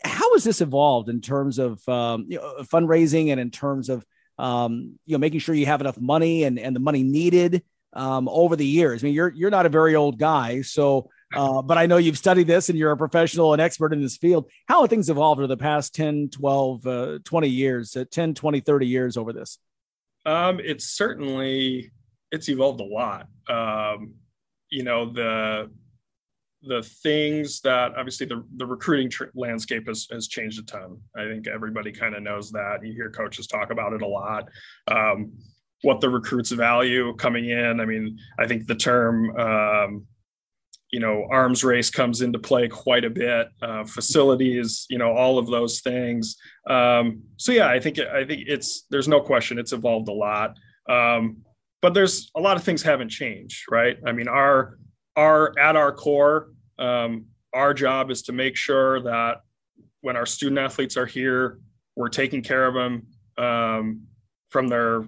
Speaker 2: how has this evolved in terms of um, you know, fundraising and in terms of um, you know making sure you have enough money and, and the money needed um, over the years? I mean, you're you're not a very old guy, so uh, but I know you've studied this and you're a professional and expert in this field. How have things evolved over the past 10, 12, uh, 20 years, uh, 10, 20, 30 years over this?
Speaker 11: Um, it's certainly, it's evolved a lot. Um, you know, the, the things that obviously the, the recruiting tr- landscape has, has changed a ton. I think everybody kind of knows that. You hear coaches talk about it a lot. Um, what the recruits value coming in. I mean, I think the term, um, you know, arms race comes into play quite a bit. Uh, facilities, you know, all of those things. Um, so yeah, I think I think it's there's no question it's evolved a lot. Um, but there's a lot of things haven't changed, right? I mean, our our at our core, um, our job is to make sure that when our student athletes are here, we're taking care of them um, from their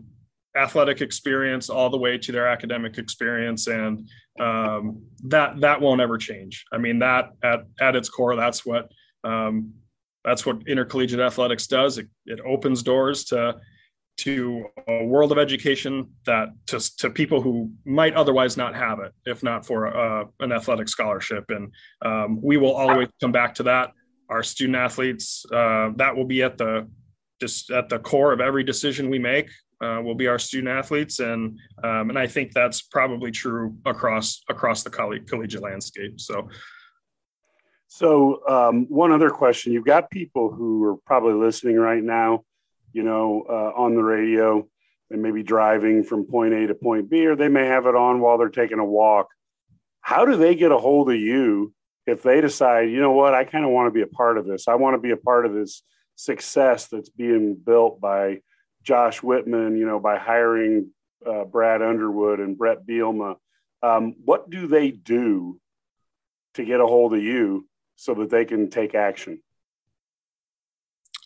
Speaker 11: athletic experience all the way to their academic experience. And um, that that won't ever change. I mean that at at its core that's what um, that's what intercollegiate athletics does. It, it opens doors to to a world of education that to, to people who might otherwise not have it if not for uh, an athletic scholarship and um, we will always come back to that our student athletes uh, that will be at the just at the core of every decision we make uh, will be our student athletes, and um, and I think that's probably true across across the coll- collegiate landscape. So.
Speaker 4: So, um, one other question: You've got people who are probably listening right now, you know, uh, on the radio. They may be driving from point A to point B, or they may have it on while they're taking a walk. How do they get a hold of you if they decide, you know what, I kind of want to be a part of this? I want to be a part of this success that's being built by Josh Whitman, you know, by hiring uh, Brad Underwood and Brett Bielema. Um, what do they do to get a hold of you so that they can take action?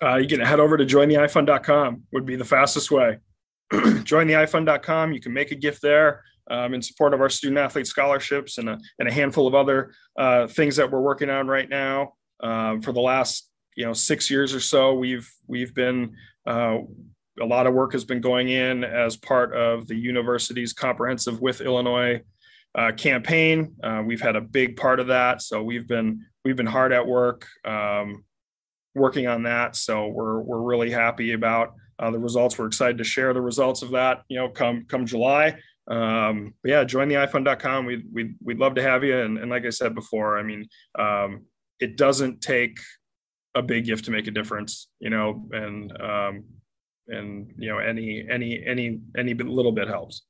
Speaker 11: Uh, you can head over to jointheifund.com would be the fastest way. jointheifund.com. You can make a gift there um, in support of our student athlete scholarships and a, and a handful of other uh, things that we're working on right now. Um, for the last you know six years or so, we've we've been uh, a lot of work has been going in as part of the university's comprehensive with Illinois uh, campaign. Uh, we've had a big part of that, so we've been we've been hard at work um, working on that. So we're we're really happy about uh, the results. We're excited to share the results of that. You know, come come July. Um, but yeah, join the iFund.com. We we we'd love to have you. And, and like I said before, I mean, um, it doesn't take a big gift to make a difference. You know, and um, and you know any any any any little bit helps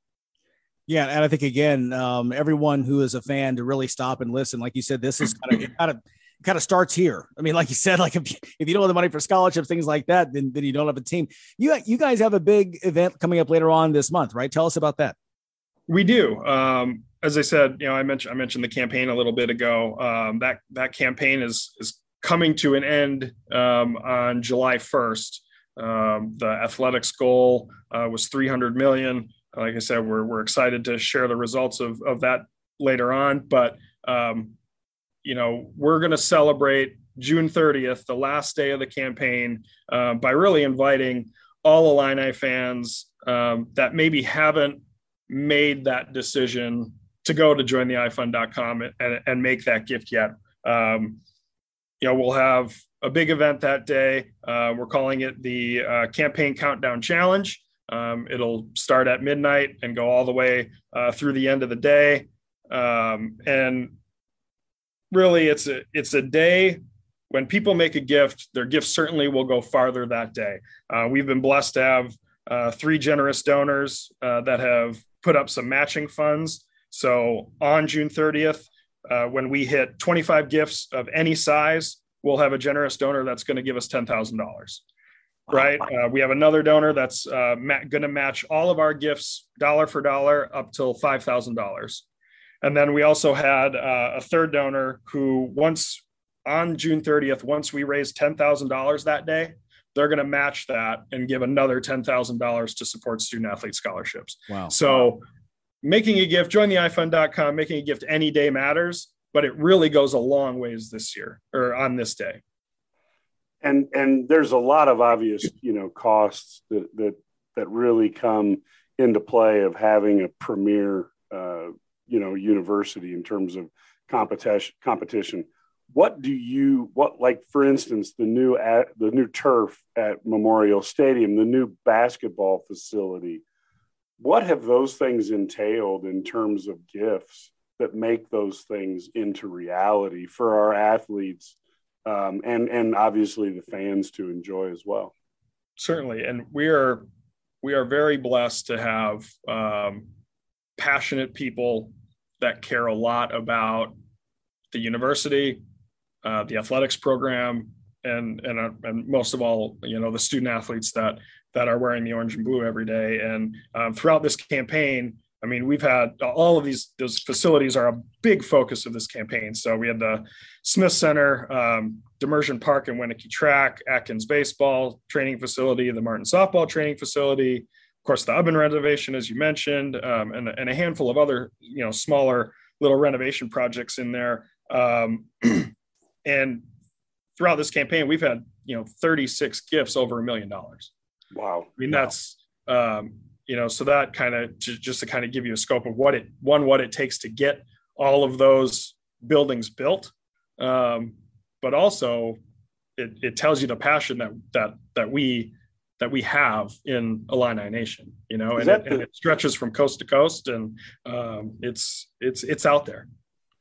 Speaker 2: yeah and i think again um, everyone who is a fan to really stop and listen like you said this is kind of kind of kind of starts here. I mean like you said like if, if you don't have the money for scholarships things like that then, then you don't have a team. You you guys have a big event coming up later on this month right? Tell us about that.
Speaker 11: We do. Um, as i said you know i mentioned i mentioned the campaign a little bit ago. Um, that that campaign is is coming to an end um, on july 1st um, the athletics goal uh, was 300 million. Like I said, we're, we're excited to share the results of, of that later on. But, um, you know, we're going to celebrate June 30th, the last day of the campaign, uh, by really inviting all Illini fans um, that maybe haven't made that decision to go to jointheifund.com and, and make that gift yet. Um, you know, we'll have a big event that day. Uh, we're calling it the uh, Campaign Countdown Challenge. Um, it'll start at midnight and go all the way uh, through the end of the day. Um, and really, it's a it's a day when people make a gift. Their gift certainly will go farther that day. Uh, we've been blessed to have uh, three generous donors uh, that have put up some matching funds. So on June 30th, when we hit 25 gifts of any size, we'll have a generous donor that's going to give us $10,000. Right. Uh, we have another donor that's uh, ma- going to match all of our gifts dollar for dollar up till $5,000. And then we also had uh, a third donor who, once on June 30th, once we raised $10,000 that day, they're going to match that and give another $10,000 to support student athlete scholarships.
Speaker 2: Wow.
Speaker 11: So making a gift, join the iFund.com, making a gift any day matters but it really goes a long ways this year or on this day.
Speaker 4: And and there's a lot of obvious, you know, costs that that that really come into play of having a premier, uh, you know, university in terms of competition. Competition. What do you what like for instance the new at the new turf at Memorial Stadium, the new basketball facility? What have those things entailed in terms of gifts? that make those things into reality for our athletes um, and and obviously the fans to enjoy as well.
Speaker 11: Certainly, and we are we are very blessed to have um, passionate people that care a lot about the university, uh, the athletics program, and and uh, and most of all, you know, the student athletes that that are wearing the orange and blue every day. And um, throughout this campaign, I mean, we've had all of these those facilities are a big focus of this campaign. So we had the Smith Center, um, Demirjian Park and Winnicky Track, Atkins Baseball Training Facility, the Martin Softball Training Facility, of course, the Ubben renovation, as you mentioned, um, and, and a handful of other, you know, smaller little renovation projects in there. Um, and throughout this campaign, we've had, you know, 36 gifts over a million dollars.
Speaker 4: Wow.
Speaker 11: I mean, that's, um, you know, so that kind of just to kind of give you a scope of what it, one, what it takes to get all of those buildings built. Um, but also it, it tells you the passion that, that, that we, that we have in Illini Nation, you know, and it, the, and it, stretches from coast to coast, and um, it's it's it's out there.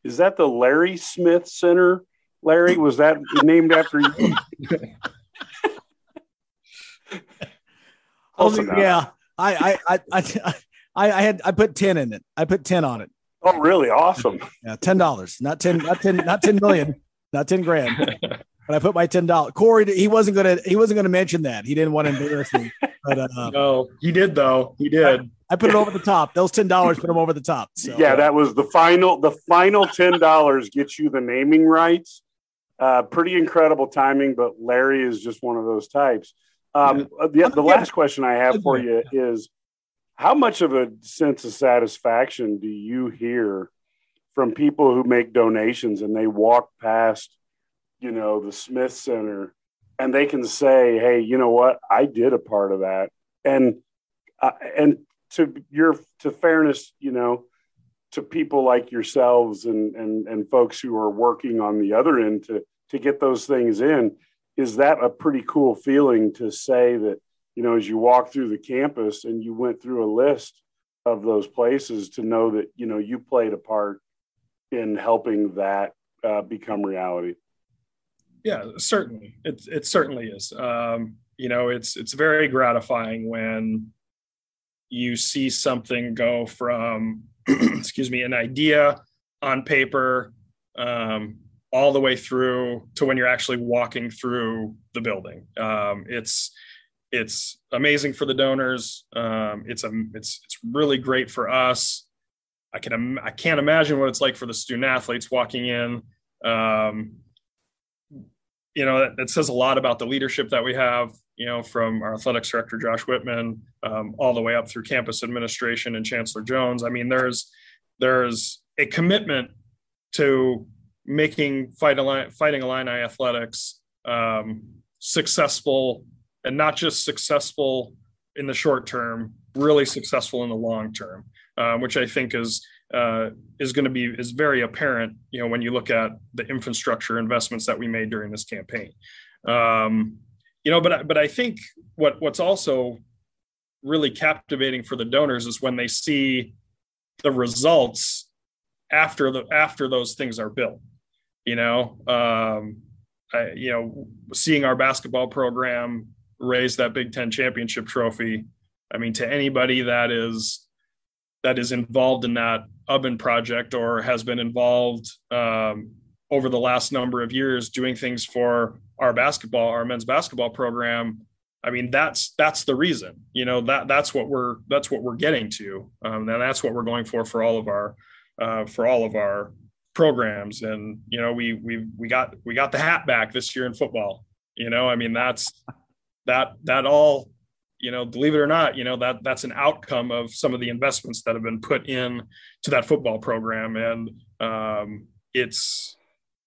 Speaker 4: Is that the Larry Smith Center? Larry, was that named after you?
Speaker 2: oh, yeah, I, I I I I had I put ten in it. I put ten on it.
Speaker 4: Oh, really? Awesome.
Speaker 2: Yeah, ten dollars, not ten, not ten, not ten million, not ten grand. but I put my ten dollars. Corey, he wasn't gonna he wasn't gonna mention that. He didn't want to embarrass me. But uh,
Speaker 11: no, he did though. He did.
Speaker 2: I, I put it over the top. Those ten dollars put him over the top. So.
Speaker 4: Yeah, that was the final. The final ten dollars gets you the naming rights. Uh, pretty incredible timing, but Larry is just one of those types. Um, yeah. the, the last question I have for you is how much of a sense of satisfaction do you hear from people who make donations and they walk past you know, the Smith Center, and they can say, "Hey, you know what? I did a part of that." And uh, and to your to fairness, you know, to people like yourselves and and and folks who are working on the other end to to get those things in, is that a pretty cool feeling to say that you know as you walk through the campus and you went through a list of those places to know that you know you played a part in helping that uh, become reality
Speaker 11: yeah certainly. It, it certainly is. Um, you know it's it's very gratifying when you see something go from excuse me an idea on paper um, all the way through to when you're actually walking through the building. Um, it's it's amazing for the donors. Um, it's a it's it's really great for us. I can i can't imagine what it's like for the student athletes walking in. Um, you know that, says a lot about the leadership that we have you know from our athletics director josh whitman um, all the way up through campus administration and chancellor jones. I mean there's there's a commitment to making fight fighting illini athletics um, successful and not just successful in the short term really successful in the long term um, which i think is uh, is going to be is very apparent. You know, when you look at the infrastructure investments that we made during this campaign. Um, you know, but but I think what what's also really captivating for the donors is when they see the results after the after those things are built. You know, um, I, you know, seeing our basketball program raise that Big Ten championship trophy. I mean, to anybody that is that is involved in that Ubben project or has been involved um, over the last number of years doing things for our basketball, our men's basketball program. I mean, that's that's the reason. You know that that's what we're that's what we're getting to, um, and that's what we're going for for all of our uh, for all of our programs. And you know, we we we got we got the hat back this year in football. You know, I mean, that's that that all you know believe it or not you know that that's an outcome of some of the investments that have been put in to that football program. And um, it's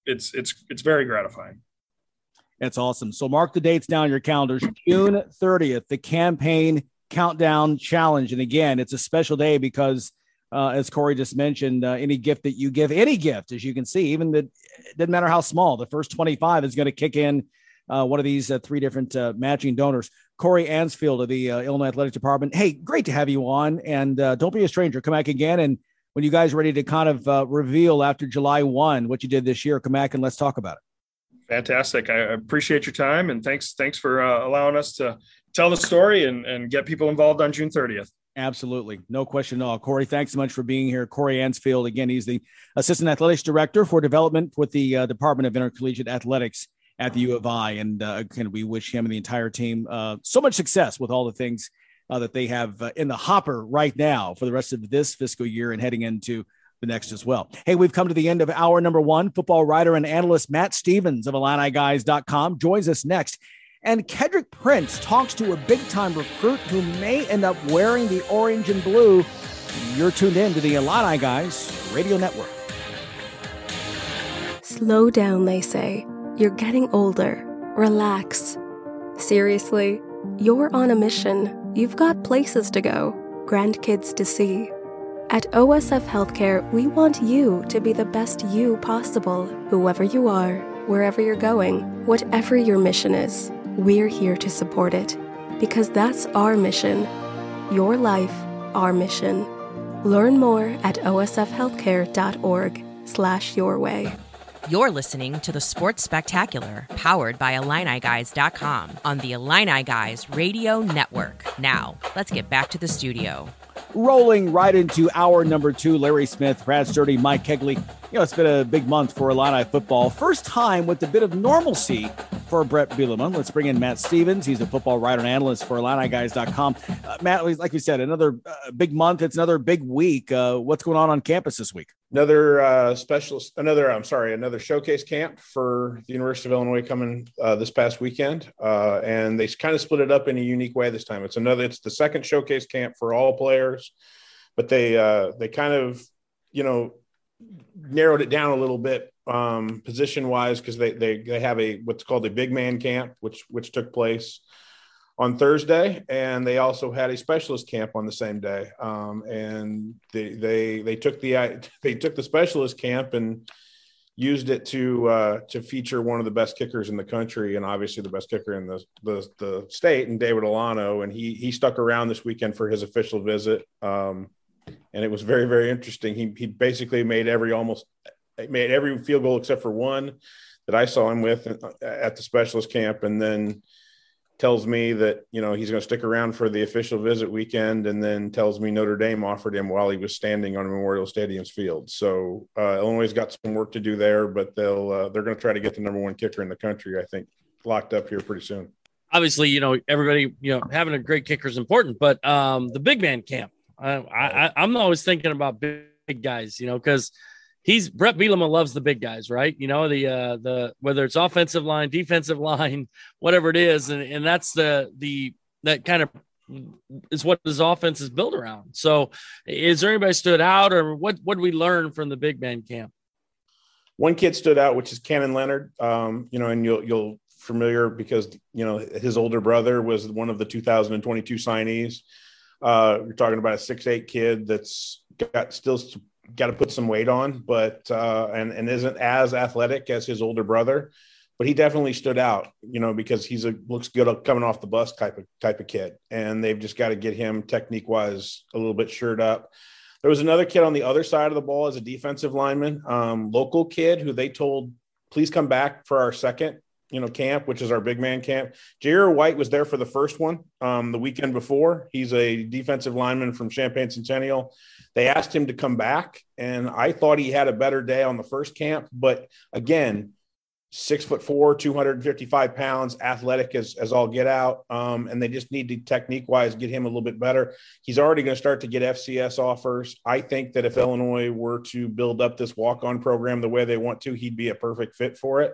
Speaker 11: it's it's it's very gratifying.
Speaker 2: That's awesome. So mark the dates down your calendars. June 30th the campaign countdown challenge. And again it's a special day because uh, as corey just mentioned uh, any gift that you give any gift as you can see even that doesn't matter how small the first 25 is going to kick in uh, one of these uh, three different uh, matching donors. Corey Ansfield of the uh, Illinois Athletic Department. Hey, great to have you on. And uh, don't be a stranger. Come back again. And when you guys are ready to kind of uh, reveal after July 1 what you did this year, come back and let's talk about it.
Speaker 11: Fantastic. I appreciate your time and thanks thanks for allowing us to tell the story and, and get people involved on June 30th.
Speaker 2: Absolutely. No question at all. Corey, thanks so much for being here. Corey Ansfield, again, he's the Assistant Athletics Director for Development with the uh, Department of Intercollegiate Athletics at the U of I. And uh, again, we wish him and the entire team uh, so much success with all the things uh, that they have uh, in the hopper right now for the rest of this fiscal year and heading into the next as well. Hey, we've come to the end of hour number one. Football writer and analyst Matt Stevens of IlliniGuys.com joins us next. And Kedrick Prince talks to a big time recruit who may end up wearing the orange and blue. You're tuned in to the Illini Guys Radio Network.
Speaker 6: Slow down, they say. You're getting older. Relax. Seriously, you're on a mission. You've got places to go, grandkids to see. At OSF Healthcare, we want you to be the best you possible, whoever you are, wherever you're going, whatever your mission is. We're here to support it because that's our mission. Your life, our mission. Learn more at osfhealthcare.org slash your way.
Speaker 1: You're listening to the Sports Spectacular, powered by IlliniGuys.com on the Illini Guys Radio Network. Now, let's get back to the studio.
Speaker 2: Rolling right into hour number two, Larry Smith, Brad Sturdy, Mike Kegley. You know, it's been a big month for Illini football. First time with a bit of normalcy for Brett Bielema. Let's bring in Matt Stevens. He's a football writer and analyst for IlliniGuys.com. Uh, Matt, like we said, another uh, big month. It's another big week. Uh, what's going on on campus this week?
Speaker 12: Another uh, specialist, another, I'm sorry, another showcase camp for the University of Illinois coming uh, this past weekend. Uh, and they kind of split it up in a unique way this time. It's another, it's the second showcase camp for all players, but they, uh, they kind of, you know, narrowed it down a little bit um, position wise because they, they, they have a, what's called a big man camp, which, which took place on Thursday, and they also had a specialist camp on the same day. Um, and they they they took the they took the specialist camp and used it to uh, to feature one of the best kickers in the country, and obviously the best kicker in the the, the state, and David Alano. And he he stuck around this weekend for his official visit, um, and it was very very interesting. He he basically made every almost made every field goal except for one that I saw him with at the specialist camp, and then tells me that you know he's going to stick around for the official visit weekend, and then tells me Notre Dame offered him while he was standing on Memorial Stadium's field. So uh, Illinois got some work to do there, but they'll uh, they're going to try to get the number one kicker in the country. I think locked up here pretty soon.
Speaker 3: Obviously, you know everybody, you know having a great kicker is important, but um, the big man camp. I, I, I'm always thinking about big guys, you know, because he's Brett Bielema loves the big guys, right? You know, the uh the whether it's offensive line, defensive line, whatever it is, and, and that's the the that kind of is what his offense is built around. So is there anybody stood out or what what did we learn from the big man camp?
Speaker 12: One kid stood out, which is Cannon Leonard. Um, you know, and you'll you'll familiar because you know his older brother was one of the 2022 signees. Uh, you're talking about a six eight kid that's got still got to put some weight on, but uh, and and isn't as athletic as his older brother, but he definitely stood out, you know, because he's a looks good coming off the bus type of type of kid, and they've just got to get him technique wise a little bit shored up. There was another kid on the other side of the ball as a defensive lineman, um, local kid who they told, please come back for our second you know camp, which is our big man camp. Jair White was there for the first one um, the weekend before. He's a defensive lineman from Champaign Centennial. They asked him to come back, and I thought he had a better day on the first camp. But again, six foot four, 255 pounds, athletic as, as all get out. Um, and they just need to technique wise get him a little bit better. He's already going to start to get FCS offers. I think that if Illinois were to build up this walk on program the way they want to, he'd be a perfect fit for it.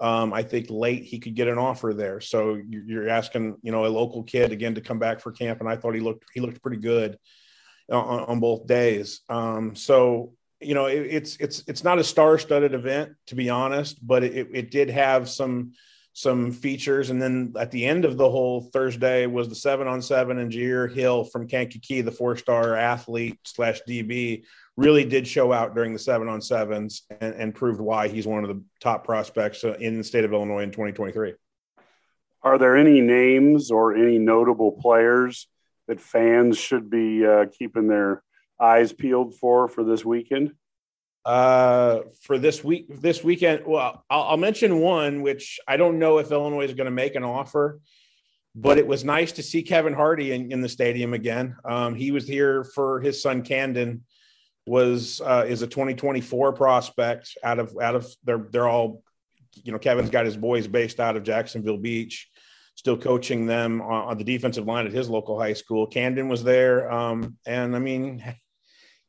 Speaker 12: Um, I think late he could get an offer there. So you're asking, you know, a local kid again to come back for camp, and I thought he looked he looked pretty good on, on both days. Um, so you know, it, it's it's it's not a star-studded event to be honest, but it, it did have some some features. And then at the end of the whole Thursday was the seven on seven and Jair Hill from Kankakee, the four-star athlete slash DB, really did show out during the seven on sevens and, and proved why he's one of the top prospects uh, in the state of Illinois in 2023.
Speaker 4: Are there any names or any notable players that fans should be uh, keeping their eyes peeled for for this weekend?
Speaker 12: Uh, for this week, this weekend, well, I'll, I'll mention one which I don't know if Illinois is going to make an offer, but it was nice to see Kevin Hardy in, in the stadium again. Um, he was here for his son Camden was uh, is a 2024 prospect out of out of they're they're all you know Kevin's got his boys based out of Jacksonville Beach still coaching them on, on, the defensive line at his local high school. Camden was there, um, and I mean,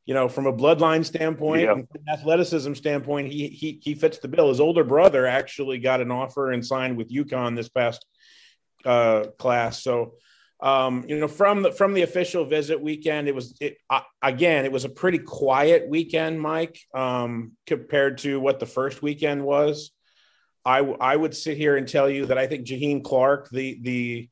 Speaker 12: you know, from a bloodline standpoint,
Speaker 4: Yeah.
Speaker 12: and athleticism standpoint, he he he fits the bill. His older brother actually got an offer and signed with UConn this past uh, class. So, um, you know, from the from the official visit weekend, it was it uh, again, it was a pretty quiet weekend, Mike, um, compared to what the first weekend was. I I would sit here and tell you that I think Jaheen Clark, the the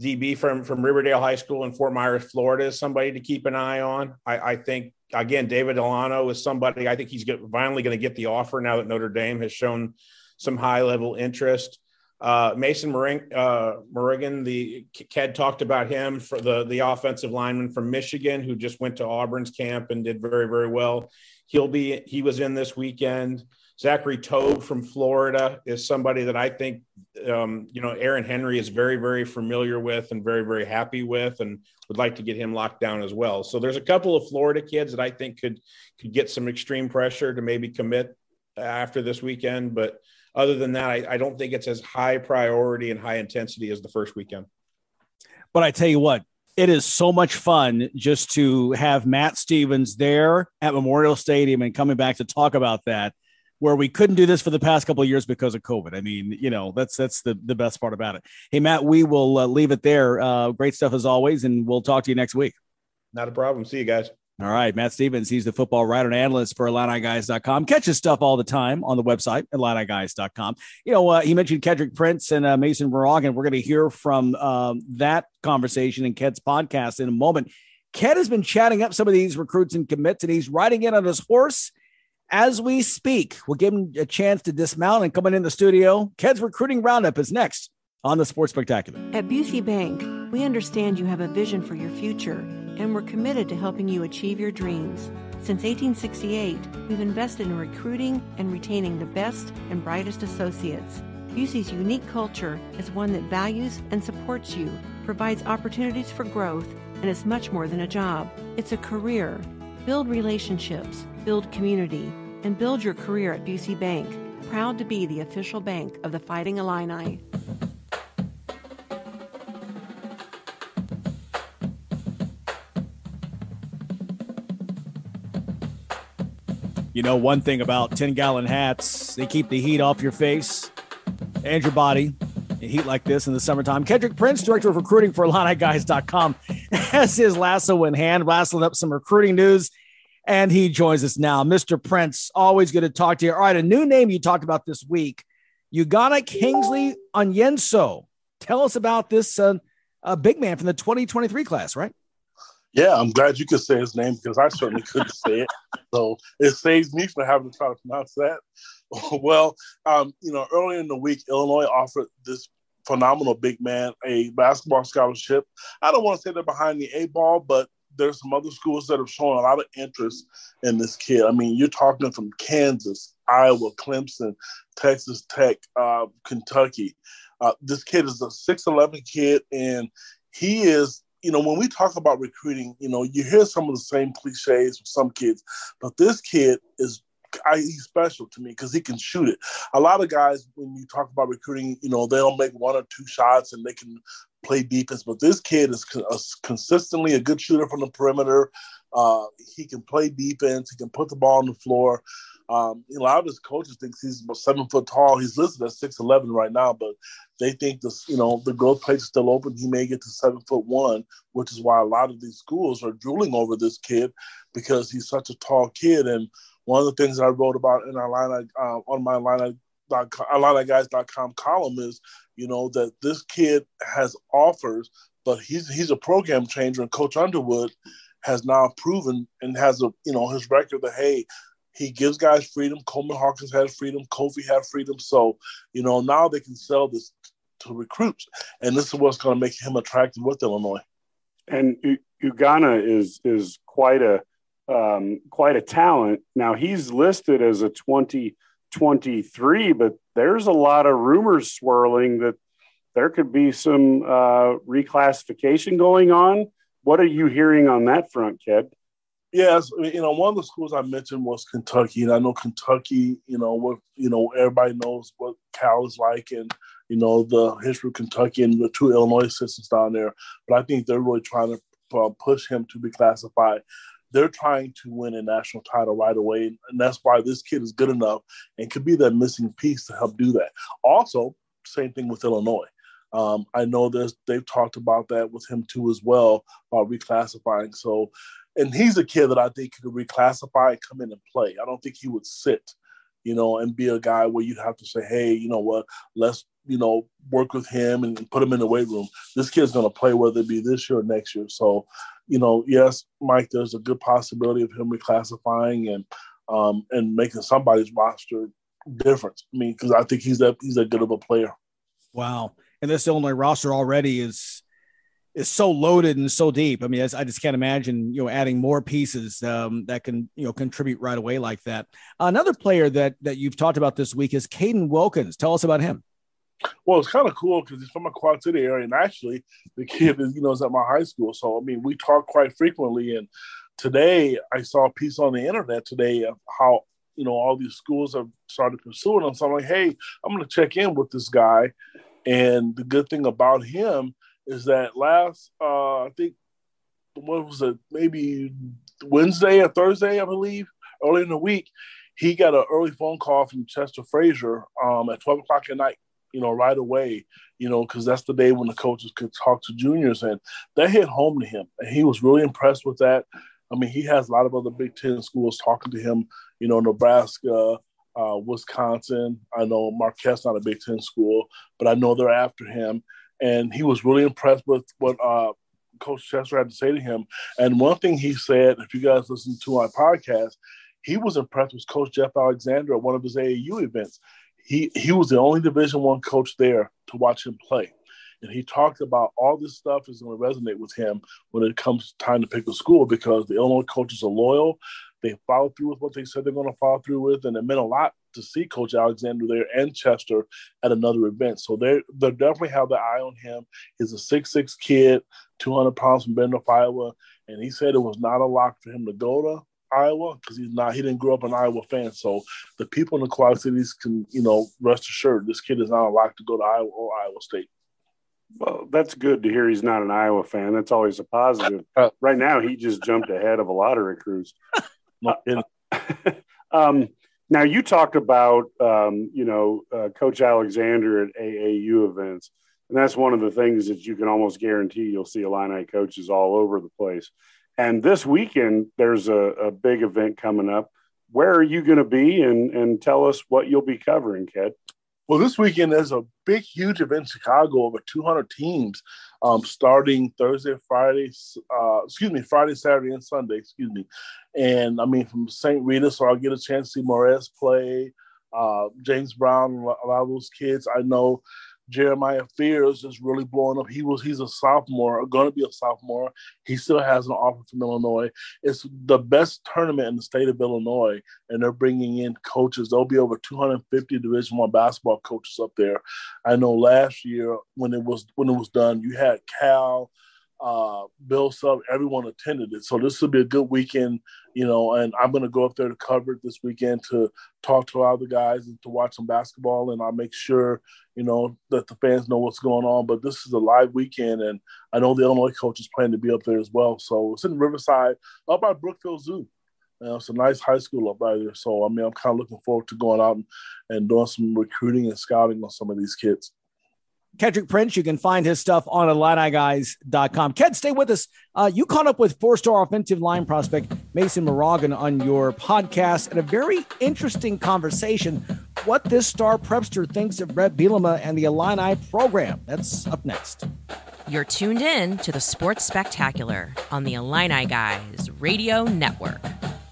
Speaker 12: DB from from Riverdale High School in Fort Myers, Florida, is somebody to keep an eye on. I, I think again, David Delano is somebody. I think he's get, finally going to get the offer now that Notre Dame has shown some high level interest. Uh, Mason Moring, uh, Morrigan, the Ked talked about him for the the offensive lineman from Michigan who just went to Auburn's camp and did very very well. He'll be he was in this weekend. Zachary Tobe from Florida is somebody that I think um, you know Aaron Henry is very very familiar with and very very happy with, and would like to get him locked down as well. So there's a couple of Florida kids that I think could could get some extreme pressure to maybe commit after this weekend, but other than that, I, I don't think it's as high priority and high intensity as the first weekend.
Speaker 2: But I tell you what, it is so much fun just to have Matt Stevens there at Memorial Stadium and coming back to talk about that, where we couldn't do this for the past couple of years because of COVID. I mean, you know, that's that's the the best part about it. Hey, Matt, we will uh, leave it there. Uh, great stuff as always, and we'll talk to you next week.
Speaker 12: Not a problem. See you guys.
Speaker 2: All right, Matt Stevens. He's the football writer and analyst for IlliniGuys.com. Catches stuff all the time on the website, IlliniGuys.com. You know, uh, he mentioned Kedrick Prince and uh, Mason Morgan. We're going to hear from um, that conversation in Ked's podcast in a moment. Ked has been chatting up some of these recruits and commits, and he's riding in on his horse as we speak. We'll give him a chance to dismount and coming in the studio. Ked's recruiting roundup is next on the Sports Spectacular.
Speaker 10: At Busey Bank, we understand you have a vision for your future, and we're committed to helping you achieve your dreams. Since 1868, we've invested in recruiting and retaining the best and brightest associates. Busey's unique culture is one that values and supports you, provides opportunities for growth, and is much more than a job. It's a career. Build relationships, build community, and build your career at Busey Bank. Proud to be the official bank of the Fighting Illini.
Speaker 2: You know, one thing about 10 gallon hats, they keep the heat off your face and your body in heat like this in the summertime. Kedrick Prince, director of recruiting for IlliniGuys.com, has his lasso in hand, lassoing up some recruiting news. And he joins us now. Mr. Prince, always good to talk to you. All right, a new name you talked about this week Ugonna Kingsley Onyenso. Tell us about this uh, uh, big man from the 2023 class, right?
Speaker 13: Yeah, I'm glad you could say his name because I certainly couldn't say it. So it saves me from having to try to pronounce that. well, um, you know, earlier in the week, Illinois offered this phenomenal big man a basketball scholarship. I don't want to say they're behind the eight ball, but there's some other schools that have shown a lot of interest in this kid. I mean, you're talking from Kansas, Iowa, Clemson, Texas Tech, uh, Kentucky. Uh, this kid is a 6'11 kid, and he is you know, when we talk about recruiting, you know, you hear some of the same cliches from some kids, but this kid is I, he's special to me because he can shoot it. A lot of guys, when you talk about recruiting, you know, they'll make one or two shots and they can play defense, but this kid is co- uh, consistently a good shooter from the perimeter. Uh, he can play defense. He can put the ball on the floor. Um, a lot of his coaches think he's seven foot tall. He's listed at six eleven right now, but they think this, you know, the growth plate is still open. He may get to seven foot one, which is why a lot of these schools are drooling over this kid because he's such a tall kid. And one of the things I wrote about in our line uh, on my line IlliniGuys.com column is, you know, that this kid has offers, but he's he's a program changer, and Coach Underwood has now proven and has a you know his record that hey he gives guys freedom. Coleman Hawkins has freedom. Kofi has freedom. So, you know, now they can sell this to recruits. And this is what's going to make him attractive with Illinois.
Speaker 4: And U- is is quite a um, quite a talent. Now he's listed as a 2023, but there's a lot of rumors swirling that there could be some uh, reclassification going on. What are you hearing on that front, Ked?
Speaker 13: Yes, you know, one of the schools I mentioned was Kentucky, and I know Kentucky, you know, what you know, everybody knows what Cal is like, and you know the history of Kentucky and the two Illinois systems down there. But I think they're really trying to uh, push him to be classified. They're trying to win a national title right away. And that's why this kid is good enough and could be that missing piece to help do that. Also, same thing with Illinois. Um, I know there's they've talked about that with him too as well about reclassifying. So, and he's a kid that I think could reclassify and come in and play. I don't think he would sit, you know, and be a guy where you'd have to say, hey, you know what, let's you know work with him and put him in the weight room. This kid's going to play whether it be this year or next year. So, you know, yes, Mike, there's a good possibility of him reclassifying and um, and making somebody's roster difference. I mean, because I think he's that he's that good of a player.
Speaker 2: Wow and this Illinois roster already is is so loaded and so deep. I mean, I just can't imagine you know adding more pieces um, that can you know contribute right away like that. Another player that that you've talked about this week is Caden Wilkins. Tell us about him.
Speaker 13: Well, it's kind of cool because he's from a Quad City area, and actually, the kid is you know is at my high school. So I mean, we talk quite frequently. And today, I saw a piece on the internet today of how you know all these schools have started pursuing him. So I'm like, hey, I'm going to check in with this guy and the good thing about him is that last, uh, I think, what was it, maybe Wednesday or Thursday, I believe, early in the week, he got an early phone call from Chester Frazier um, at 12 o'clock at night, you know, right away, you know, because that's the day when the coaches could talk to juniors. And that hit home to him. And he was really impressed with that. I mean, he has a lot of other Big Ten schools talking to him, you know, Nebraska, uh, Wisconsin. I know Marquette's not a Big Ten school, but I know they're after him. And he was really impressed with what uh, Coach Chester had to say to him. And one thing he said, if you guys listen to my podcast, he was impressed with Coach Jeff Alexander at one of his AAU events. He he was the only Division One coach there to watch him play. And he talked about all this stuff is going to resonate with him when it comes time to pick a school because the Illinois coaches are loyal. They follow through with what they said they're going to follow through with, and it meant a lot to see Coach Alexander there and Chester at another event. So they they definitely have their eye on him. He's a six six kid, two hundred pounds from Bettendorf, Iowa, and he said it was not a lock for him to go to Iowa because he's not he didn't grow up an Iowa fan. So the people in the Quad Cities can you know rest assured this kid is not a lock to go to Iowa or Iowa State.
Speaker 4: Well, that's good to hear. He's not an Iowa fan. That's always a positive. Uh, right now, he just jumped ahead of a lot of recruits. um, now you talked about um, you know uh, Coach Alexander at AAU events, and that's one of the things that you can almost guarantee you'll see Illini coaches all over the place. And this weekend there's a, a big event coming up. Where are you going to be, and and tell us what you'll be covering, Ked?
Speaker 13: Well, this weekend there's a big, huge event in Chicago, over 200 teams, um, starting Thursday, Friday, uh, excuse me, Friday, Saturday, and Sunday, excuse me. And I mean, from St. Rita, so I'll get a chance to see Morez play, uh, James Brown, a lot of those kids. I know Jeremiah Fears is really blowing up. He was he's a sophomore, going to be a sophomore. He still has an offer from Illinois. It's the best tournament in the state of Illinois, and they're bringing in coaches. There'll be over 250 Division One basketball coaches up there. I know last year when it was when it was done, you had Cal, uh, Bill Self, everyone attended it. So this will be a good weekend, you know, and I'm going to go up there to cover it this weekend to talk to all the guys and to watch some basketball. And I'll make sure, you know, that the fans know what's going on. But this is a live weekend, and I know the Illinois coaches plan to be up there as well. So it's in Riverside, up by Brookfield Zoo. You know, it's a nice high school up by there. So, I mean, I'm kind of looking forward to going out and, and doing some recruiting and scouting on some of these kids.
Speaker 2: Kedrick Prince, you can find his stuff on IlliniGuys.com. Ked, stay with us. Uh, you caught up with four star offensive line prospect Mason Morgan on your podcast and a very interesting conversation. What this star prepster thinks of Bret Bielema and the Illini program. That's up next.
Speaker 1: You're tuned in to the Sports Spectacular on the Illini Guys Radio Network.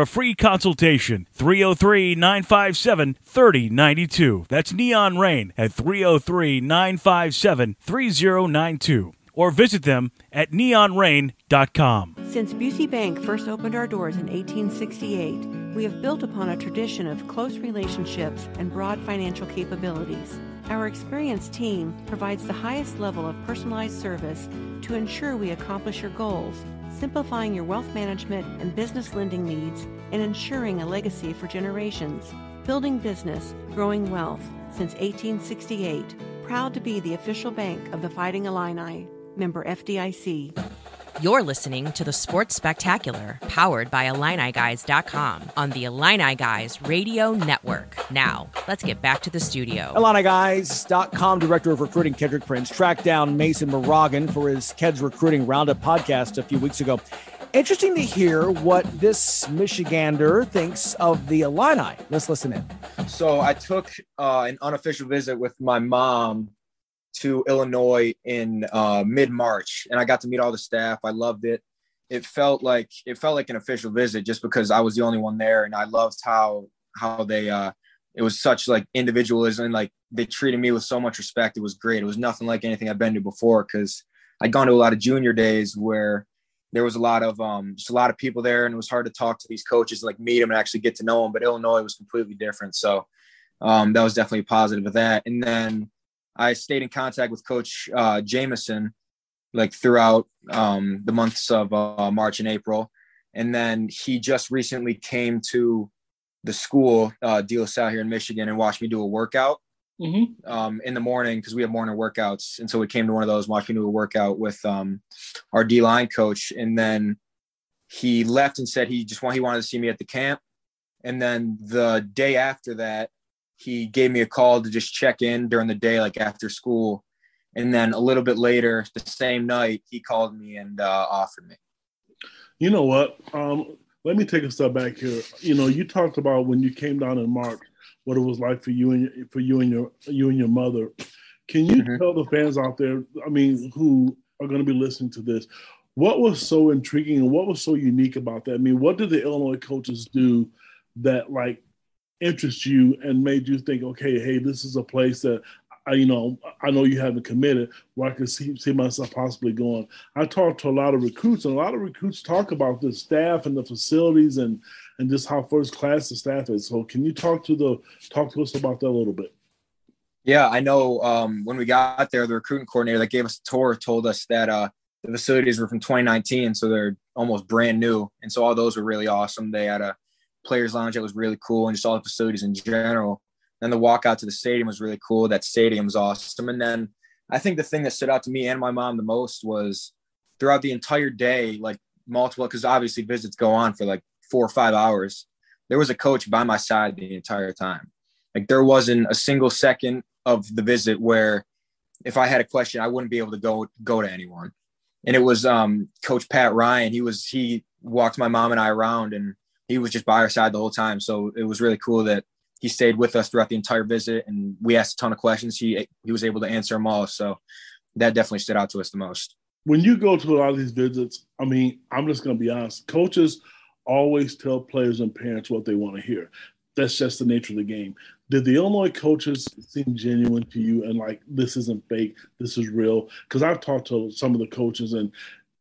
Speaker 14: a free consultation. 303 957 3092. That's Neon Rain at 303 957 3092. Or visit them at neonrain.com.
Speaker 10: Since Busey Bank first opened our doors in 1868, we have built upon a tradition of close relationships and broad financial capabilities. Our experienced team provides the highest level of personalized service to ensure we accomplish your goals, simplifying your wealth management and business lending needs and ensuring a legacy for generations. Building business, growing wealth since 1868. Proud to be the official bank of the Fighting Illini. Member FDIC.
Speaker 1: You're listening to the Sports Spectacular, powered by IlliniGuys.com on the Illini Guys Radio Network. Now, let's get back to the studio.
Speaker 2: IlliniGuys.com Director of Recruiting Kedrick Prince tracked down Mason Morgan for his Keds Recruiting Roundup podcast a few weeks ago. Interesting to hear what this Michigander thinks of the Illini. Let's listen in.
Speaker 15: So I took uh, an unofficial visit with my mom to Illinois in uh, mid March, and I got to meet all the staff. I loved it. It felt like it felt like an official visit just because I was the only one there, and I loved how how they uh, it was such like individualism. Like they treated me with so much respect. It was great. It was nothing like anything I've been to before because I'd gone to a lot of junior days where there was a lot of um, just a lot of people there, and it was hard to talk to these coaches, like meet them and actually get to know them. But Illinois was completely different, so um, that was definitely positive of that. And then I stayed in contact with Coach uh, Jamison like throughout um, the months of uh, March and April, and then he just recently came to the school, uh, De La Salle here in Michigan, and watched me do a workout
Speaker 13: Mm-hmm.
Speaker 15: um, in the morning because we have morning workouts, and so we came to one of those, watched me do a workout with um, our D line coach, and then he left and said he just want he wanted to see me at the camp, and then the day after that, he gave me a call to just check in during the day, like after school, and then a little bit later, the same night, he called me and uh, offered me.
Speaker 13: You know what? Um, let me take a step back here. You know, you talked about when you came down in March, what it was like for you and for you and your you and your mother. Can you tell the fans out there? I mean, who are going to be listening to this? What was so intriguing and what was so unique about that? I mean, what did the Illinois coaches do that like interest you and made you think, okay, hey, this is a place that I, you know, I know you haven't committed where I could see, see myself possibly going. I talked to a lot of recruits, and a lot of recruits talk about the staff and the facilities and and just how first class the staff is. So, can you talk to the talk to us about that a little bit?
Speaker 15: Yeah, I know. Um, when we got there, the recruiting coordinator that gave us a tour told us that uh, the facilities were from 2019, so they're almost brand new, and so all those were really awesome. They had a players' lounge that was really cool, and just all the facilities in general. Then the walk out to the stadium was really cool. That stadium was awesome. And then I think the thing that stood out to me and my mom the most was throughout the entire day, like multiple, because obviously visits go on for like four or five hours. There was a coach by my side the entire time. Like there wasn't a single second of the visit where if I had a question, I wouldn't be able to go go to anyone. And it was um, Coach Pat Ryan. He was he walked my mom and I around, and he was just by our side the whole time. So it was really cool that he stayed with us throughout the entire visit, and we asked a ton of questions. He he was able to answer them all. So that definitely stood out to us the most.
Speaker 13: When you go to a lot of these visits, I mean, I'm just going to be honest. Coaches always tell players and parents what they want to hear. That's just the nature of the game. Did the Illinois coaches seem genuine to you and like this isn't fake, this is real? Because I've talked to some of the coaches and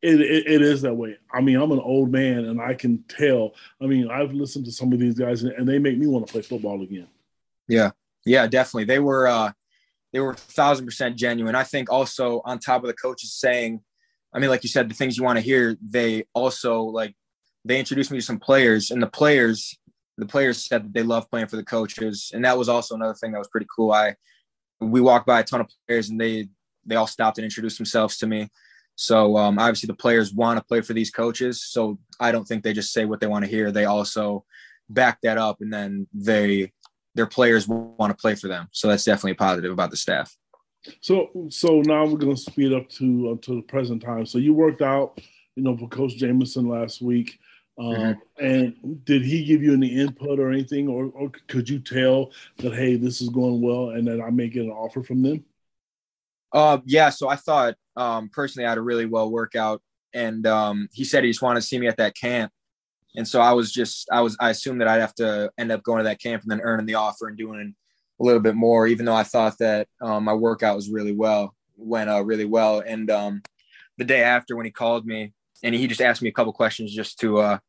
Speaker 13: it, it, it is that way. I mean, I'm an old man and I can tell. I mean, I've listened to some of these guys and, and they make me want to play football again.
Speaker 15: Yeah, yeah, definitely. They were uh, they were thousand percent genuine. I think also on top of the coaches saying, I mean, like you said, the things you want to hear. They also like they introduced me to some players, and the players the players said that they love playing for the coaches, and that was also another thing that was pretty cool. I we walked by a ton of players, and they they all stopped and introduced themselves to me. So um, obviously the players want to play for these coaches. So I don't think they just say what they want to hear. They also back that up, and then they their players want to play for them. So that's definitely positive about the staff.
Speaker 13: So so now we're going to speed up to uh, to the present time. So you worked out, you know, for Coach Jamison last week. Um,
Speaker 15: Mm-hmm.
Speaker 13: And did he give you any input or anything, or, or could you tell that hey, this is going well, and that I may get an offer from them?
Speaker 15: Uh, yeah. So I thought um, personally I had a really well workout, and um, he said he just wanted to see me at that camp, and so I was just I was I assumed that I'd have to end up going to that camp and then earning the offer and doing a little bit more, even though I thought that um, my workout was really well went uh, really well. And um, the day after when he called me, and he just asked me a couple questions just to uh,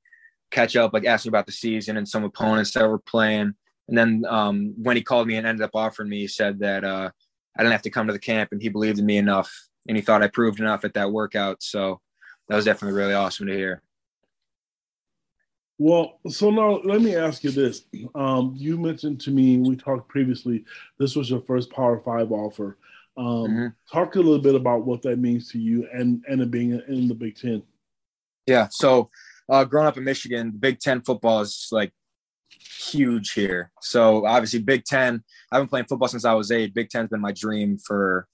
Speaker 15: catch up, like asking about the season and some opponents that were playing. And then um, when he called me and ended up offering me, he said that uh, I didn't have to come to the camp, and he believed in me enough, and he thought I proved enough at that workout. So that was definitely really awesome to hear.
Speaker 16: Well, so now let me ask you this. Um, you mentioned to me, we talked previously, this was your first Power Five offer. Um, mm-hmm. Talk a little bit about what that means to you and and it being in the Big Ten.
Speaker 15: Yeah. So, uh, growing up in Michigan, Big Ten football is like huge here. So obviously, Big Ten. I've been playing football since I was eight. Big Ten's been my dream for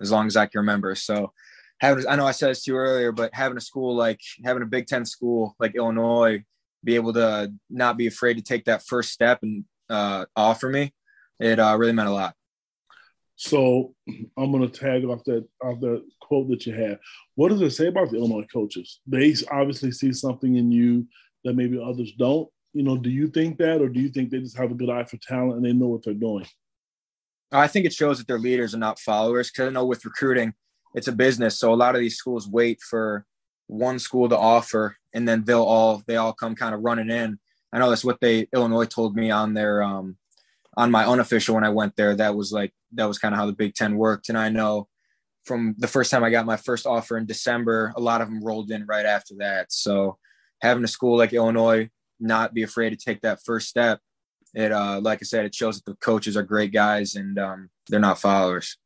Speaker 15: as long as I can remember. So having, I know I said this to you earlier, but having a school like having a Big Ten school like Illinois be able to not be afraid to take that first step and uh, offer me, it uh, really meant a lot.
Speaker 16: So I'm to tag off that off that quote that you had. What does it say about the Illinois coaches? They obviously see something in you that maybe others don't. You know, do you think that, or do you think they just have a good eye for talent and they know what they're doing?
Speaker 15: I think it shows that they're leaders and not followers. Because I know with recruiting, it's a business, so a lot of these schools wait for one school to offer, and then they'll all they all come kind of running in. I know that's what they Illinois told me on their um, on my unofficial when I went there. That was like that was kind of how the Big Ten worked, and I know from the first time I got my first offer in December, a lot of them rolled in right after that. So having a school like Illinois not be afraid to take that first step, it uh, like I said, it shows that the coaches are great guys and um, they're not followers.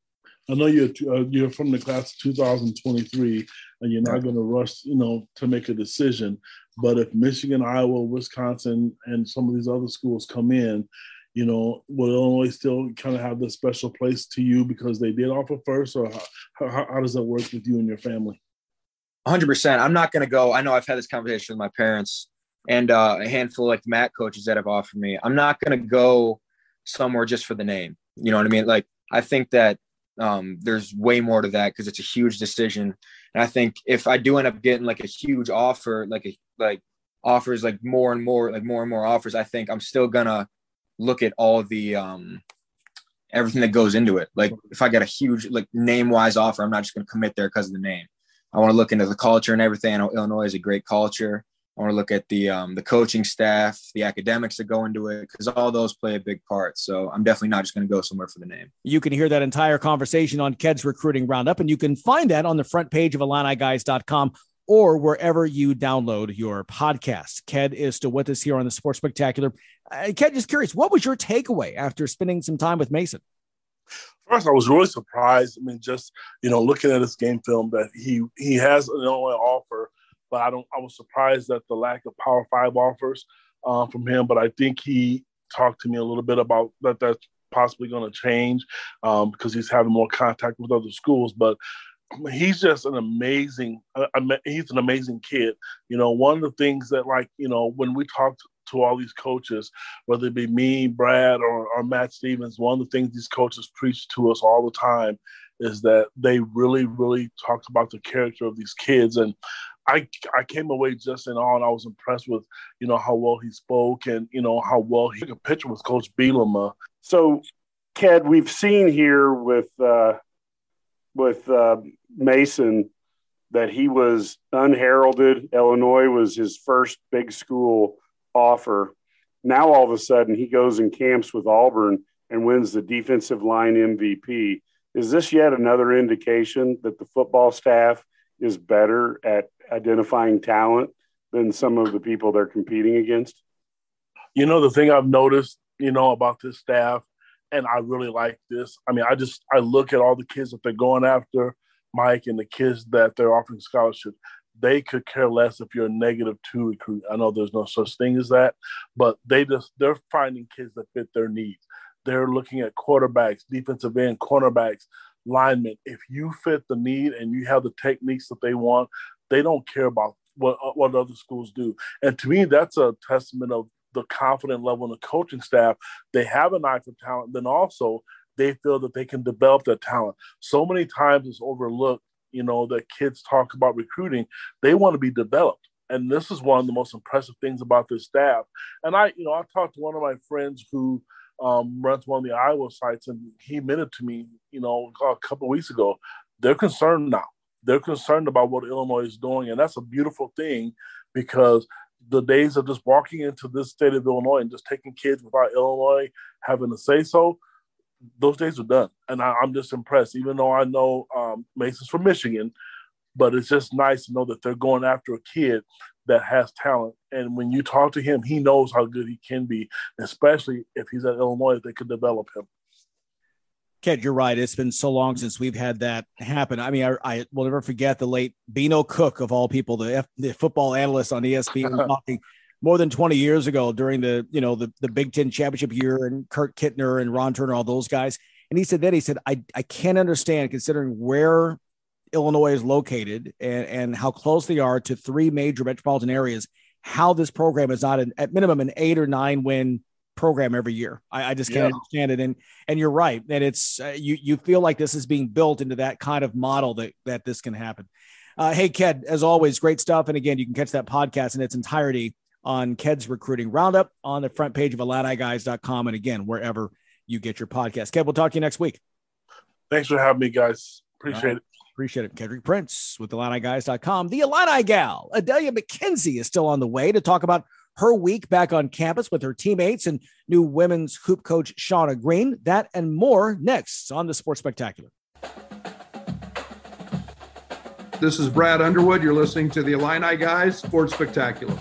Speaker 16: I know you're uh, you're from the class of 2023, and you're not going to rush, you know, to make a decision. But if Michigan, Iowa, Wisconsin, and some of these other schools come in, you know, will Illinois still kind of have this special place to you because they did offer first, or how, how, how does that work with you and your family?
Speaker 15: 100%. I'm not going to go. I know I've had this conversation with my parents and uh, a handful like the MAC coaches that have offered me. I'm not going to go somewhere just for the name. You know what I mean? Like, I think that um, there's way more to that because it's a huge decision. And I think if I do end up getting like a huge offer, like a like offers like more and more, like more and more offers, I think I'm still gonna look at all the um everything that goes into it. Like if I get a huge like name wise offer, I'm not just gonna commit there because of the name. I want to look into the culture and everything. Illinois is a great culture. I want to look at the um, the coaching staff, the academics that go into it, because all those play a big part. So I'm definitely not just going to go somewhere for the name.
Speaker 2: You can hear that entire conversation on Ked's recruiting roundup, and you can find that on the front page of IlliniGuys.com or wherever you download your podcast. Ked is still with us here on the Sports Spectacular. Uh, Ked, just curious, what was your takeaway after spending some time with Mason?
Speaker 13: First, I was really surprised. I mean, just you know, looking at his game film, that he he has an Illinois offer but I don't. I was surprised at the lack of Power Five offers uh, from him. But I think he talked to me a little bit about that. That's possibly going to change um, because he's having more contact with other schools. But he's just an amazing. Uh, he's an amazing kid. You know, one of the things that like you know when we talked to all these coaches, whether it be me, Brad, or, or Matt Stevens, one of the things these coaches preach to us all the time is that they really, really talked about the character of these kids. And I I came away just in awe, and I was impressed with you know how well he spoke, and you know how well he took a picture with Coach Bielema.
Speaker 4: So, Ked, we've seen here with uh, with uh, Mason that he was unheralded. Illinois was his first big school offer. Now all of a sudden he goes and camps with Auburn and wins the defensive line MVP. Is this yet another indication that the football staff is better at identifying talent than some of the people they're competing against?
Speaker 13: You know, the thing I've noticed, you know, about this staff, and I really like this. I mean, I just I look at all the kids that they're going after, Mike, and the kids that they're offering scholarships. They could care less if you're a negative two recruit. I know there's no such thing as that, but they just they're finding kids that fit their needs. They're looking at quarterbacks, defensive end, cornerbacks, linemen. If you fit the need and you have the techniques that they want, they don't care about what uh, what other schools do. And to me, that's a testament of the confident level in the coaching staff. They have an eye for talent. Then also they feel that they can develop that talent. So many times it's overlooked, you know, that kids talk about recruiting. They want to be developed. And this is one of the most impressive things about this staff. And I, you know, I talked to one of my friends who um, runs one of the Iowa sites, and he admitted to me, you know, a couple weeks ago, they're concerned now they're concerned about what Illinois is doing, and that's a beautiful thing because the days of just walking into this state of Illinois and just taking kids without Illinois having to say so, those days are done. And I, am just impressed, even though I know um, Mason's from Michigan, but it's just nice to know that they're going after a kid that has talent. And when you talk to him, he knows how good he can be, especially if he's at Illinois, they could develop him.
Speaker 2: Ked, you're right. It's been so long since we've had that happen. I mean, I, I will never forget the late Beano Cook of all people, the, F, the football analyst on ESPN, talking more than 20 years ago during the you know the, the Big Ten championship year, and Kurt Kittner and Ron Turner, all those guys. And he said that he said, I, I can't understand considering where Illinois is located and, and how close they are to three major metropolitan areas, how this program is not an, at minimum an eight or nine win program every year. I, I just can't yeah. understand it. And and you're right. And it's uh, you you feel like this is being built into that kind of model that that this can happen. Uh, hey, Ked, as always, great stuff. And again, you can catch that podcast in its entirety on Ked's recruiting roundup on the front page of IlliniGuys.com. And again, wherever you get your podcast. Ked, we'll talk to you next week.
Speaker 13: Thanks for having me, guys. Appreciate right. it.
Speaker 2: Appreciate it. Kedrick Prince with IlliniGuys.com. The Illini gal, Adelia McKenzie, is still on the way to talk about her week back on campus with her teammates and new women's hoop coach Shauna Green. That and more next on the Sports Spectacular.
Speaker 17: This is Brad Underwood. You're listening to the Illini Guys Sports Spectacular.